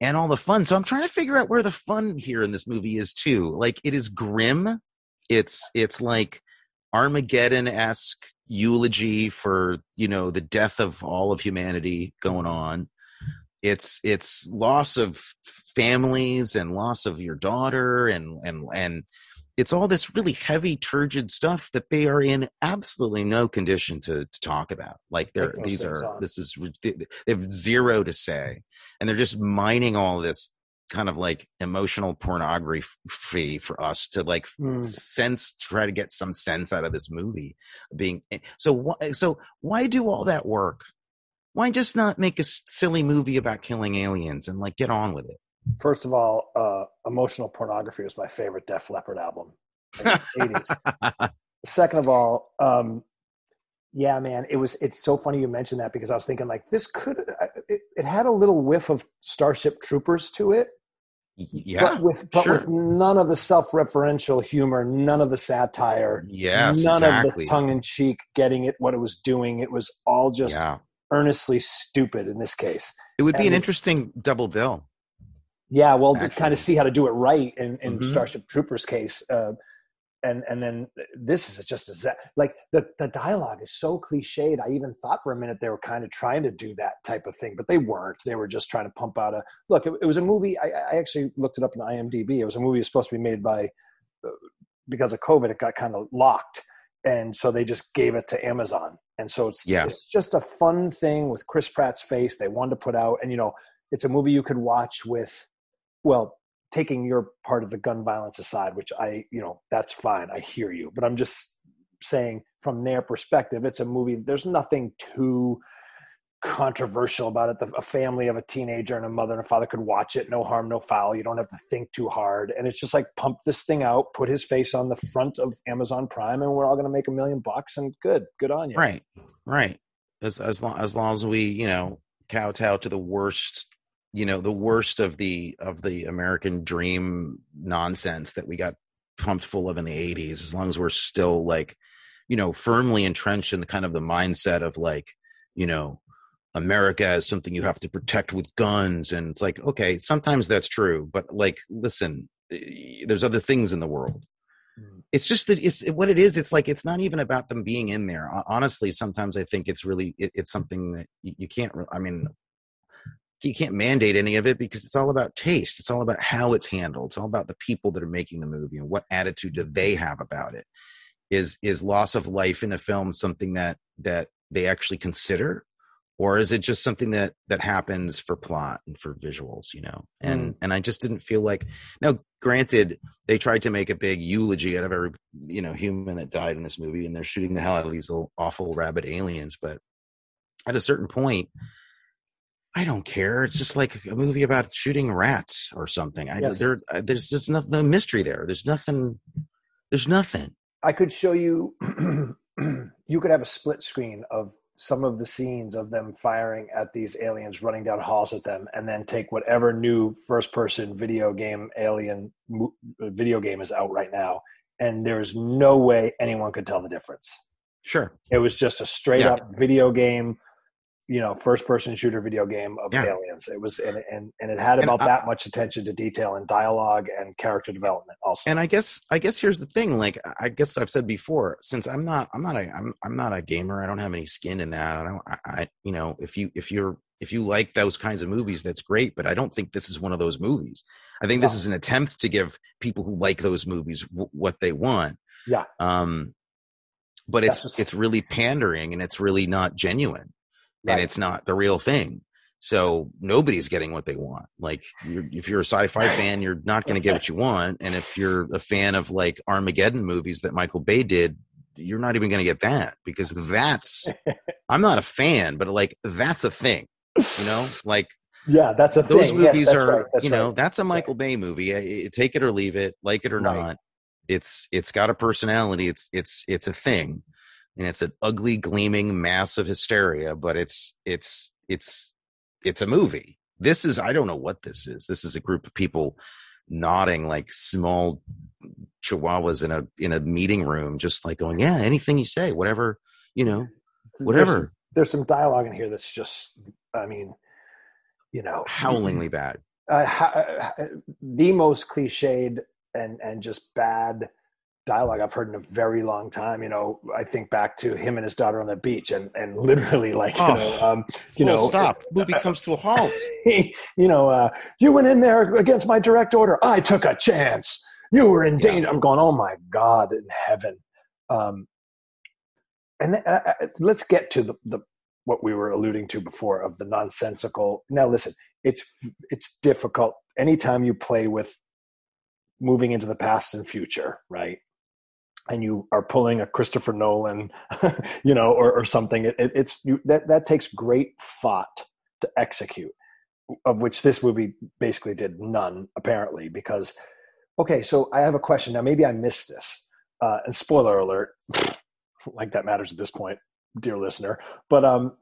and all the fun. So I'm trying to figure out where the fun here in this movie is too. Like it is grim. It's it's like Armageddon esque eulogy for you know the death of all of humanity going on it's it's loss of families and loss of your daughter and and and it's all this really heavy turgid stuff that they are in absolutely no condition to, to talk about like they're these are on. this is they have zero to say and they're just mining all this kind of like emotional pornography for us to like Mm. sense try to get some sense out of this movie being eh, so why so why do all that work why just not make a silly movie about killing aliens and like get on with it First of all, uh, emotional pornography was my favorite Def Leppard album. in the 80s. Second of all, um, yeah, man, it was. It's so funny you mentioned that because I was thinking like this could. uh, It, it had a little whiff of Starship Troopers to it, yeah but with but sure. with none of the self-referential humor, none of the satire, yes none exactly of the tongue-in-cheek getting it what it was doing. It was all just yeah earnestly stupid in this case. it would be an and- interesting double bill Yeah, well, to kind of see how to do it right in, in Mhm. Starship Troopers case, uh, and and then this is just a like the the dialogue is so cliched. I even thought for a minute they were kind of trying to do that type of thing, but they weren't. They were just trying to pump out a look. It, it was a movie. I, I actually looked it up in IMDb. It was a movie that was supposed to be made by uh, because of COVID. It got kind of locked, and so they just gave it to Amazon. And so it's Yeah. it's just a fun thing with Chris Pratt's face. They wanted to put out, and you know, it's a movie you could watch with well taking your part of the gun violence aside which i you know that's fine i hear you but i'm just saying from their perspective it's a movie there's nothing too controversial about it. The, a family of a teenager and a mother and a father could watch it no harm no foul. You don't have to think too hard. And it's just like pump this thing out put his face on the front of amazon prime and we're all going to make a million bucks and good good on you. Right right. As as long as long as we you know kowtow to the worst you know the worst of the of the american dream nonsense that we got pumped full of in the 80s as long as we're still like you know firmly entrenched in the kind of the mindset of like you know america is something you have to protect with guns and it's like okay sometimes that's true but like listen eh, there's other things in the world. Mm. it's just that it's what it is it's like it's not even about them being in there. Honestly sometimes i think it's really it, it's something that you, you can't i mean you can't mandate any of it because it's all about taste. It's all about how it's handled. It's all about the people that are making the movie and what attitude do they have about it. Is is loss of life in a film something that that they actually consider or is it just something that that happens for plot and for visuals you know? And and i just didn't feel like now granted they tried to make a big eulogy out of every you know human that died in this movie and they're shooting the hell out of these little awful rabid aliens but at a certain point i don't care. It's just like a movie about shooting rats or something. I Yes. there uh, there's just no, no mystery there. There's nothing there's nothing. I could show you. you could have a split screen of some of the scenes of them firing at these aliens, running down halls at them, and then take whatever new first-person video game alien uh, video game is out right now, and there's no way anyone could tell the difference. sure It was just a straight Yeah. up video game, you know, first person shooter video game of Yeah. aliens. It was and and, and it had about I- that much attention to detail and dialogue and character development also. and i guess i guess here's the thing like i guess i've said before since i'm not i'm not a i'm, I'm not a gamer i don't have any skin in that i don't I, I you know if you if you're if you like those kinds of movies that's great but i don't think this is one of those movies i think this is an attempt to give people who like those movies w- what they want Yeah. um but it's it's really pandering and it's really not genuine and it's not the real thing. So nobody's getting what they want. Like you're, if you're a sci-fi fan you're not going to get what you want. And if you're a fan of like armageddon movies that michael bay did you're not even going to get that because that's i'm not a fan but like that's a thing you know? Like yeah, that's a those thing. Movies that's are right, you know right. that's a michael bay movie. I- I- take it or leave it like it or Right. not. It's it's got a personality. It's it's it's a thing and it's an ugly gleaming mass of hysteria but it's it's it's it's a movie. This is i don't know what this is. This is a group of people nodding like small chihuahuas in a in a meeting room just like going yeah anything you say whatever you know whatever some, there's some dialogue in here that's just, I mean, you know, howlingly bad. uh, ha- uh, the most cliched and and just bad dialogue I've heard in a very long time. You know, I think back to him and his daughter on the beach, and and literally like you Oh, know, um, you know, stop movie comes to a halt you know, uh, you went in there against my direct order. I took a chance. You were in Yeah. danger. I'm going, oh my God in heaven. Um, and th- uh, uh, let's get to the, the what we were alluding to before of the nonsensical. Now, listen, it's it's difficult anytime you play with moving into the past and future, right? And you are pulling a Christopher Nolan, you know, or, or something. It, it, it's you, that that takes great thought to execute of which this movie basically did none apparently because okay so i have a question now maybe i missed this uh, and spoiler alert like that matters at this point dear listener but um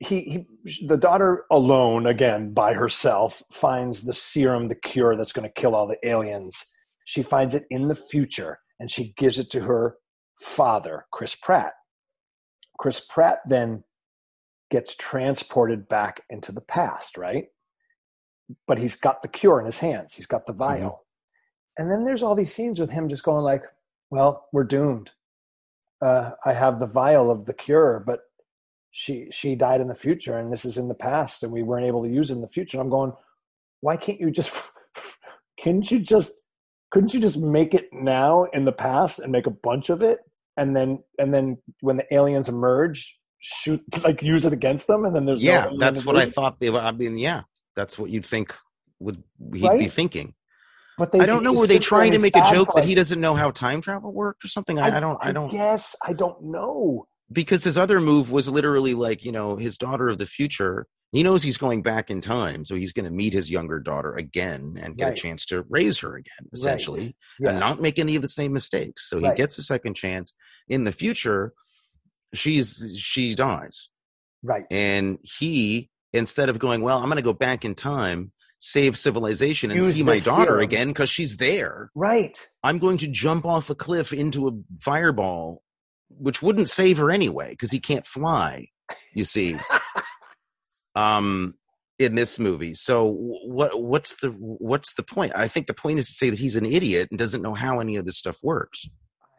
he, he the daughter alone again by herself finds the serum the cure that's going to kill all the aliens she finds it in the future and she gives it to her father chris pratt chris pratt then gets transported back into the past right but he's got the cure in his hands. He's got the vial. And then there's all these scenes with him just going like, well, we're doomed. Uh, I have the vial of the cure, but she she died in the future and this is in the past and we weren't able to use it in the future. And I'm going, why can't you just Can't you just couldn't you just make it now in the past and make a bunch of it? And then and then when the aliens emerge shoot like use it against them and then there's yeah alien that's what i thought they were i mean yeah that's what you'd think would he'd be thinking. But they, i don't know were they trying to make a joke that he doesn't know how time travel worked or something? I, I don't i don't Yes, I don't know. because his other move was literally like you know his daughter of the future he knows he's going back in time so he's going to meet his younger daughter again and get Right. a chance to raise her again essentially and Yes. not make any of the same mistakes so he Right. gets a second chance in the future she's she dies right. and he instead of going well i'm going to go back in time save civilization and Use see my daughter serum. again because she's there Right. i'm going to jump off a cliff into a fireball which wouldn't save her anyway because he can't fly you see um in this movie so what what's the what's the point i think the point is to say that he's an idiot and doesn't know how any of this stuff works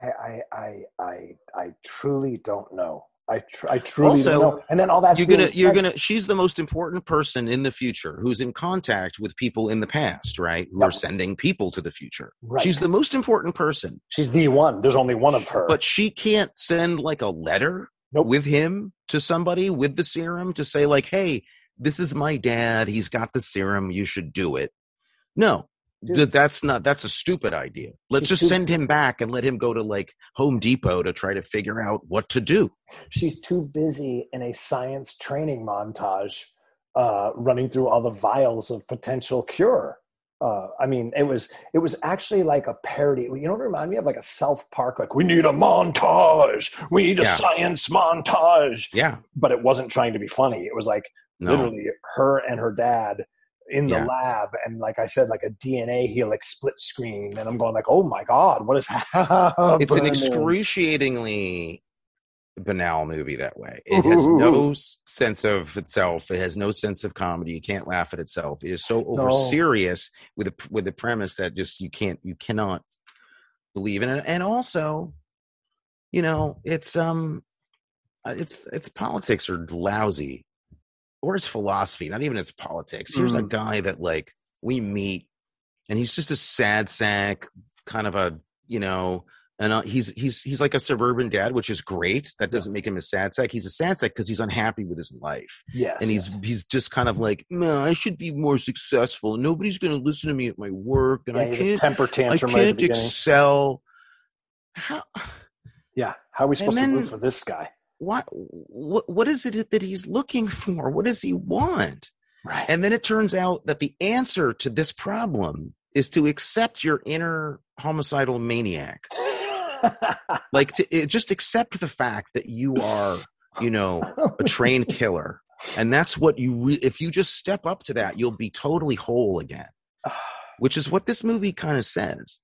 I I I I, I truly don't know. I tr- I truly Also, don't know. And then all that you're gonna you're gonna she's the most important person in the future who's in contact with people in the past right who Yep. are sending people to the future Right. she's the most important person she's the one. There's only one of her. but she can't send like a letter Nope. with him to somebody with the serum to say like, "Hey, this is my dad. He's got the serum. You should do it." No, Dude. that's not. That's a stupid idea. Let's She's just too- send him back and let him go to like Home Depot to try to figure out what to do. she's too busy in a science training montage uh, running through all the vials of potential cure uh, i mean it was it was actually like a parody. You know what it reminded me of? Like a south park like we need a montage. We need a Yeah. science montage. Yeah, but it wasn't trying to be funny. It was like no, literally her and her dad in the Yeah. lab and like i said like a dna helix split screen and i'm going like oh my god what is happening it's an excruciatingly banal movie that way. It has no sense of itself. It has no sense of comedy. You can't laugh at itself. It is so over No. serious with a, with the premise that just you can't you cannot believe in it. And also, you know, it's um, uh, it's it's politics are lousy, or it's philosophy. Not even it's politics. Here's a Mm. guy that like we meet, and he's just a sad sack, kind of a you know and uh, he's he's he's like a suburban dad, which is great. That doesn't make him a sad sack. He's a sad sack because he's unhappy with his life, yes and he's he's just kind of like, man, I should be more successful. Nobody's going to listen to me at my work, and yeah, I can't temper I tantrum right the can't beginning. excel. How? Yeah, how are we supposed to then- root for this guy? What what what is it that he's looking for? What does he want? Right. And then it turns out that the answer to this problem is to accept your inner homicidal maniac. Like to it, just accept the fact that you are you know a trained killer and that's what you re- if you just step up to that you'll be totally whole again which is what this movie kind of says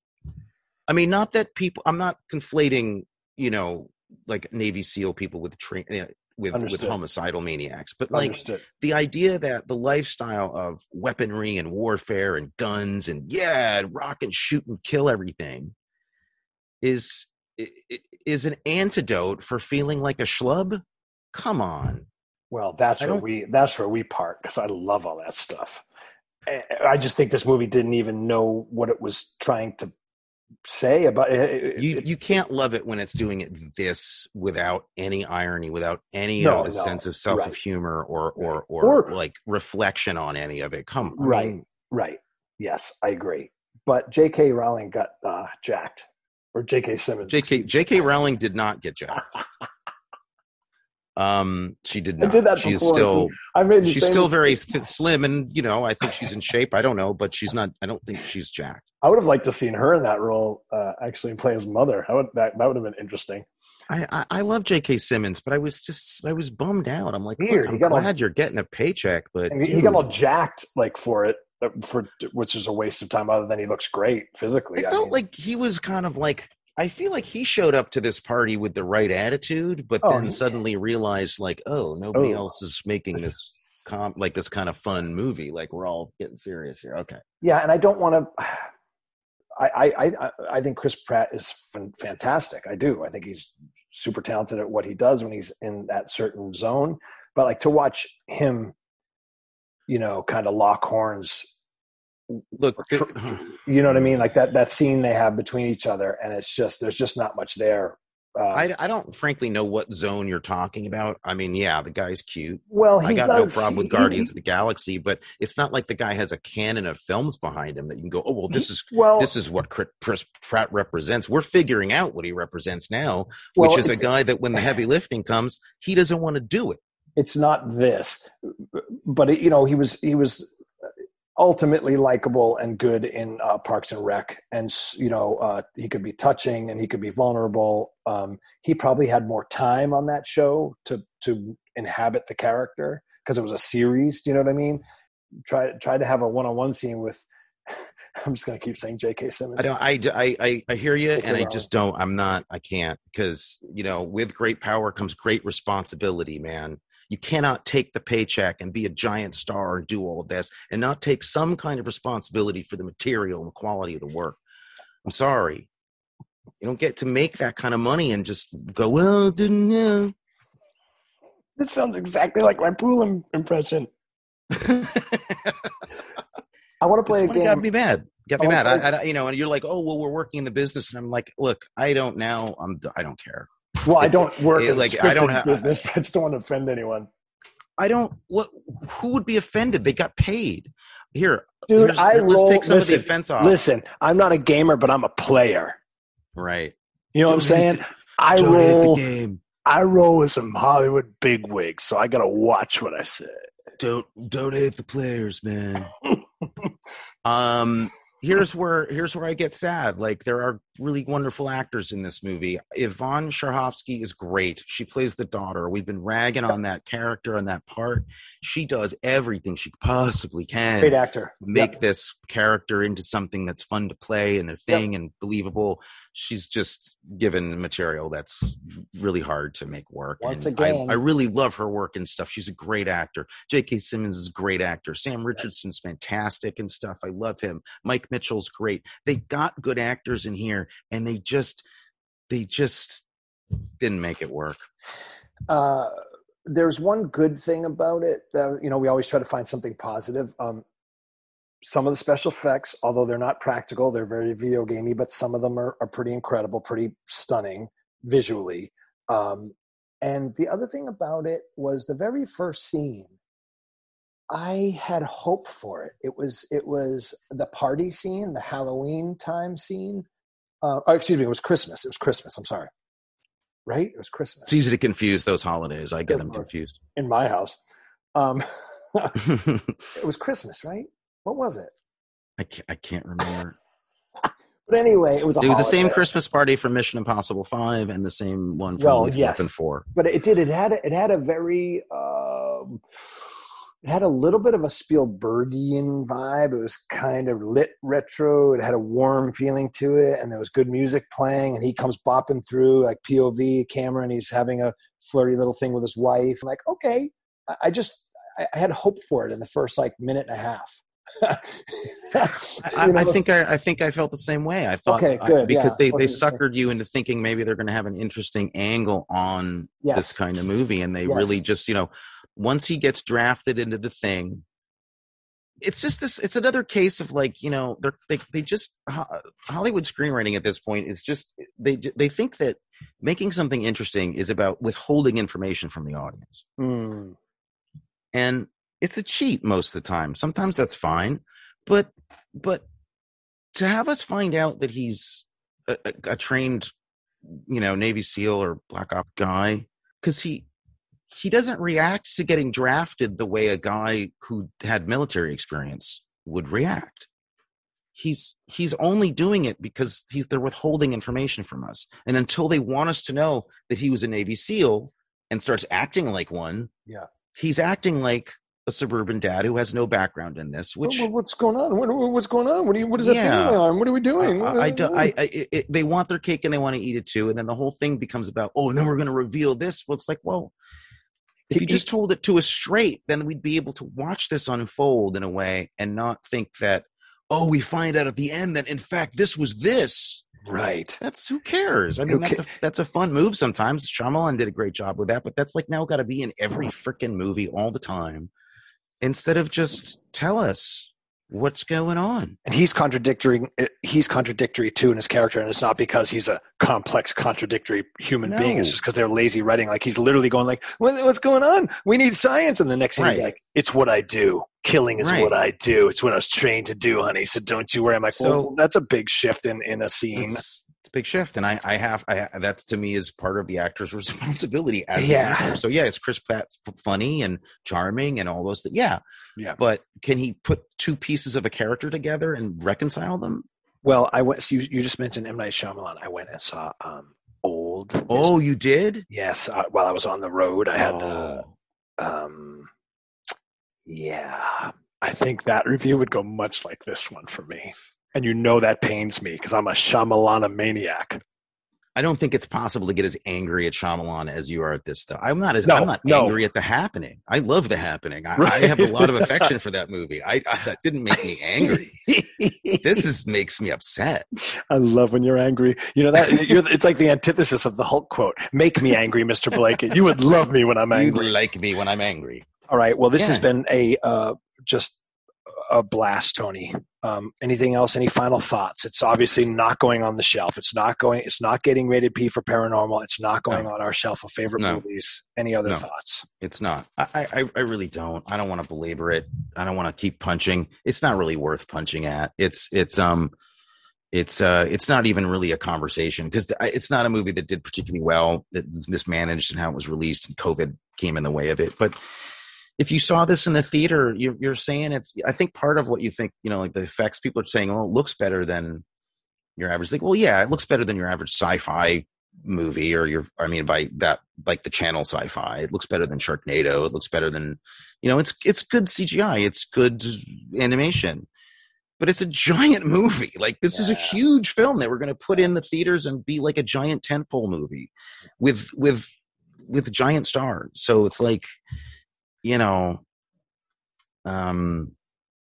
i mean not that people i'm not conflating you know like navy seal people with train uh, with with Understood. homicidal maniacs but like Understood. the idea that the lifestyle of weaponry and warfare and guns and yeah and rock and shoot and kill everything is is an antidote for feeling like a schlub come on Well, that's where we that's where we part because I love all that stuff. I- just think this movie didn't even know what it was trying to say about eh, eh, eh, it. You you can't love it when it's doing it this without any irony without any No, of the no, sense of self of humor or or or, Or- like reflection on any of it come I Right. right. Yes, I agree. But J.K. Rowling got uh, jacked, or J.K. Simmons. jk jk rowling did not get jacked um she did I not did that she's before, still too. I made she's still very th- slim and you know i think she's in shape i don't know but she's not i don't think she's jacked I would have liked to seen her in that role uh, actually play his mother. That would that, that would have been interesting. I, I i love jk simmons but i was just i was bummed out i'm like Weird, i'm got all- glad you're getting a paycheck but he, he got all jacked like for it, Uh, for which is a waste of time. Other than he looks great physically. i felt mean, like he was kind of like i feel like he showed up to this party with the right attitude but Oh, then he- suddenly realized like oh nobody Oh. else is making this com like this kind of fun movie like we're all getting serious here okay yeah, and I don't want to. I, I I I think Chris Pratt is fantastic. I do. I think he's super talented at what he does when he's in that certain zone. But like to watch him, you know, kind of lock horns. Look you know what I mean? Like that that scene they have between each other, and it's just there's just not much there. Uh, I, I don't frankly know what zone you're talking about. I mean, yeah, the guy's cute. well, he I got does, no problem with Guardians he- of the Galaxy, but it's not like the guy has a canon of films behind him that you can go, oh well, this is well, this is what Chris Pratt represents. We're figuring out what he represents now, well, which is a guy that when the heavy lifting comes, he doesn't want to do it. it's not this but it, you know he was he was ultimately likable and good in uh, parks and rec and you know uh, he could be touching and he could be vulnerable um, he probably had more time on that show to to inhabit the character because it was a series do you know what i mean try try to have a one-on-one scene with i'm just going to keep saying jk simmons I don't. I I I, I hear you, and I just don't. I'm not. I can't because you know, with great power comes great responsibility, man. You cannot take the paycheck and be a giant star and do all of this and not take some kind of responsibility for the material and the quality of the work. I'm sorry. You don't get to make that kind of money and just go, well, didn't know. this sounds exactly like my pool im- impression i want to play a It's what got game me mad. Got me mad. I, I, you know, and you're like, oh, well, we're working in the business, and I'm like, look, I don't now. I'm, I don't care. Well, I don't work it- like, I don't have- business. but I just don't want to offend anyone. I don't. What? Who would be offended? They got paid. Here, Dude, I let's roll. take some listen, of the offense off. listen, I'm not a gamer, but I'm a player. right? You know what I'm saying? hate I Don't hate roll. the game. I roll with some Hollywood bigwigs, so I gotta watch what I say. Don't don't hate the players, man. um, here's where here's where I get sad. Like there are really wonderful actors in this movie. Yvonne Strahovski is great. She plays the daughter. We've been ragging on that character and that part. She does everything she possibly can. Great actor. make Yep. this character into something that's fun to play and a thing and believable. She's just given material that's really hard to make work. Once and again- I, I really love her work and stuff. She's a great actor. J.K. Simmons is a great actor. Sam Richardson's fantastic and stuff. I love him. Mike Mitchell's great. They got good actors in here, and they just they just didn't make it work. uh, there's one good thing about it that you know we always try to find something positive um, some of the special effects although they're not practical they're very video gamey but some of them are, are pretty incredible pretty stunning visually um, and the other thing about it was the very first scene i had hope for it it was it was the party scene the halloween time scene uh, oh, excuse me it was christmas it was christmas i'm sorry right it was christmas It's easy to confuse those holidays. I get them confused. in my house. Um, it was Christmas, right? What was it? can't, I can't remember. But anyway, it was It was the same. Christmas party from Mission Impossible Five and the same one from Well, yes. Four. But it did. It had. a- It had a very. Um, it had a little bit of a Spielbergian vibe. It was kind of lit retro. It had a warm feeling to it, and there was good music playing. And he comes bopping through like POV camera, and he's having a flirty little thing with his wife. I'm like, okay, I, just I, had hope for it in the first like minute and a half. I, I think I, I think I felt the same way. I thought Okay, I- because yeah. they, What they did you think? suckered you into thinking maybe they're going to have an interesting angle on Yes. this kind of movie, and they Yes. really just you know once he gets drafted into the thing, it's just this. It's another case of like you know they're they they just Hollywood screenwriting at this point is just they they think that making something interesting is about withholding information from the audience. Mm. and it's a cheat most of the time sometimes that's fine but but to have us find out that he's a, a, a trained you know navy seal or black op guy because he he doesn't react to getting drafted the way a guy who had military experience would react he's he's only doing it because he's they're withholding information from us and until they want us to know that he was a navy seal and starts acting like one Yeah. he's acting like a suburban dad who has no background in this which What- what's going on? What, what- what's going on? What, do you, what is that Yeah. thing on? What are we doing? I, I, do- I, I it- they want their cake and they want to eat it too, and then the whole thing becomes about oh, and then we're going to reveal this. Well, it's like, well, if He- you just told it to us straight, then we'd be able to watch this unfold in a way and not think that oh, we find out at the end that in fact this was this. right. That's who cares. I mean, Okay. that's a that's a fun move sometimes. Shyamalan did a great job with that, but that's like now got to be in every freaking movie all the time, instead of just tell us what's going on. And he's contradictory. Uh, he's contradictory too in his character, and it's not because he's a complex, contradictory human being. It's No. just because they're lazy writing. Like he's literally going like, what, "What's going on? We need science." And the next thing he's like, "It's what I do. Killing is Right. what I do. It's what I was trained to do, honey. So don't you worry." I'm like, So- "Well, that's a big shift in in a scene." It's, it's big shift, and I, I have, I that's to me is part of the actor's responsibility as Yeah. actor. So yeah, is Chris Pratt f- funny and charming and all those things? Yeah, Yeah. But can he put two pieces of a character together and reconcile them? Well, I went. So you, you just mentioned M Night Shyamalan. I went and saw um, Old. Oh, you did? yes. Uh, while I was on the road, I had. Uh, Oh. um, yeah, I think that review would go much like this one for me. And you know that pains me because I'm a Shyamalana maniac. I don't think it's possible to get as angry at Shyamalan as you are at this stuff. I'm not as No, I'm not no. angry at the happening. I love the happening. I, I have a lot of affection for that movie. I, I that didn't make me angry. this is makes me upset. I love when you're angry. You know that you're, it's like the antithesis of the Hulk quote: "Make me angry, Mister Blanket. You would love me when I'm You angry." like me when I'm angry. All right. Well, this has been a uh, just a blast, Tony. Um, anything else? Any final thoughts? It's obviously not going on the shelf. It's not going. It's not getting rated P for paranormal. It's not going No. on our shelf of favorite No. movies. Any other No. thoughts? It's not. I, I, I really don't. I don't want to belabor it. I don't want to keep punching. It's not really worth punching at. It's it's um, it's uh, it's not even really a conversation because it's not a movie that did particularly well. That was mismanaged and how it was released, and COVID came in the way of it. But if you saw this in the theater, you're, you're saying it's. I think part of what you think, you know, like the effects people are saying, well, it looks better than your average. Like, well, yeah, it looks better than your average sci-fi movie or your i mean by that like the channel sci-fi. It looks better than sharknado. It looks better than you know it's it's good cgi it's good animation. But it's a giant movie. Like this is a huge film that we're going to put in the theaters and be like a giant tentpole movie with with with giant stars. So it's like you know um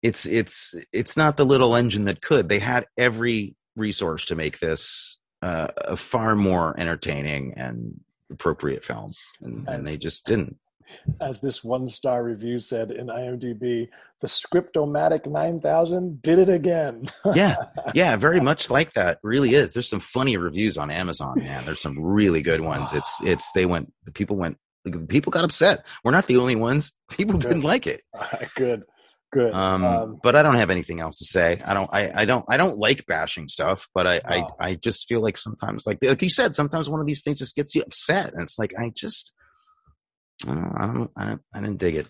it's it's it's not the little engine that could. They had every resource to make this uh, a far more entertaining and appropriate film and, and they just didn't. As this one star review said in IMDb, the Scriptomatic 9000 did it again. yeah. Yeah very much like that. Really is. There's some funny reviews on amazon man. There's some really good ones. It's it's they went the people went the people got upset we're not the only ones people Good. didn't like it good, good. um, Um, but i don't have anything else to say i don't i, I don't i don't like bashing stuff but I. I i just feel like sometimes like like you said sometimes one of these things just gets you upset and it's like i just i don't i don't i, I didn't dig it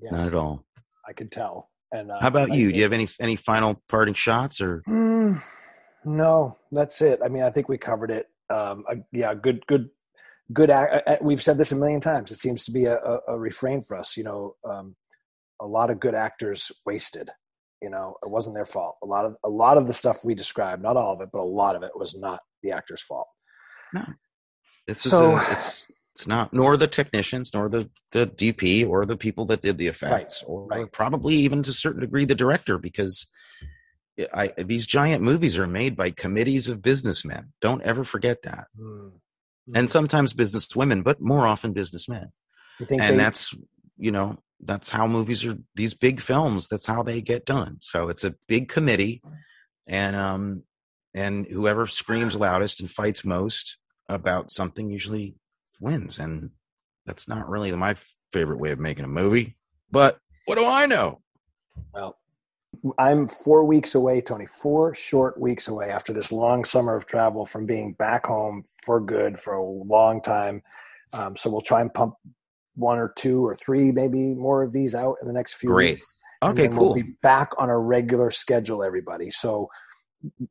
yes, not at all I could tell. And uh, how about I you do you have any any final parting shots or Mm, no, that's it. I mean, I think we covered it. Um, uh, yeah, good, good, good. Act, we've said this a million times. It seems to be a, a, a refrain for us. You know, um, a lot of good actors wasted. You know, it wasn't their fault. A lot of a lot of the stuff we described, not all of it, but a lot of it was not the actor's fault. No this So- is a, it's, it's not nor the technicians nor the the DP or the people that did the effects or right. probably even to a certain degree the director because I these giant movies are made by committees of businessmen. Don't ever forget that. Mm. And sometimes business women, but more often businessmen. And they, that's you know that's how movies are these big films that's how they get done. So it's a big committee and um and whoever screams loudest and fights most about something usually wins. And that's not really my favorite way of making a movie but what do i know? Well, I'm four weeks away, Tony. Four short weeks away after this long summer of travel from being back home for good for a long time. Um, so we'll try and pump one or two or three, maybe more of these out in the next few Great. weeks. Okay cool We'll be back on a regular schedule, everybody. So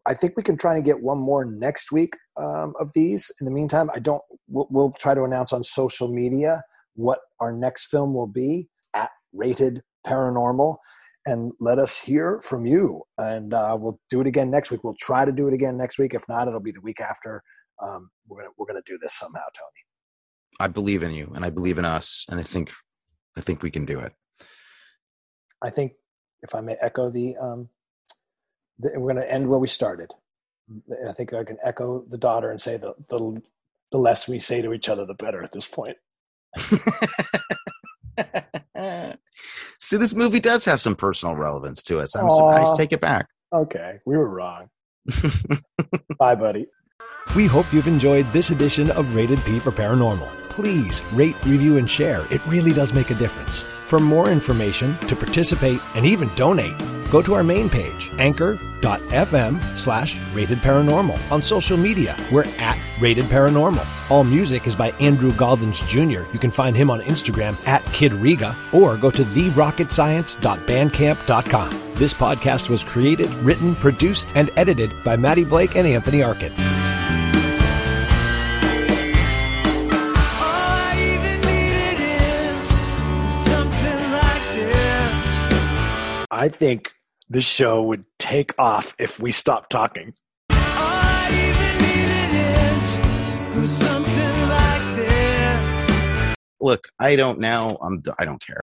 I think we can try to get one more next week um, of these. In the meantime, I don't. We'll, we'll try to announce on social media what our next film will be at Rated Paranormal, and let us hear from you. And uh, we'll do it again next week. We'll try to do it again next week. If not, it'll be the week after. Um, we're gonna we're gonna do this somehow, Tony. i believe in you and i believe in us and i think i think we can do it I think if I may echo the, um, the we're going to end where we started. I think I can echo the daughter and say the, the the less we say to each other, the better at this point. See, this movie does have some personal relevance to us. I'm surprised. I take it back. Okay, we were wrong. Bye, buddy. We hope you've enjoyed this edition of Rated P for Paranormal. Please rate, review, and share. It really does make a difference. For more information, to participate, and even donate, go to our main page, anchor.fm slash rated paranormal. On social media, we're at rated paranormal. All music is by Andrew Galdens Jr. You can find him on Instagram at Kid Riga or go to therocketscience.bandcamp.com. This podcast was created, written, produced, and edited by Maddie Blake and Anthony Arkin. I think this show would take off if we stopped talking. Look, I don't now. I'm. I don't care.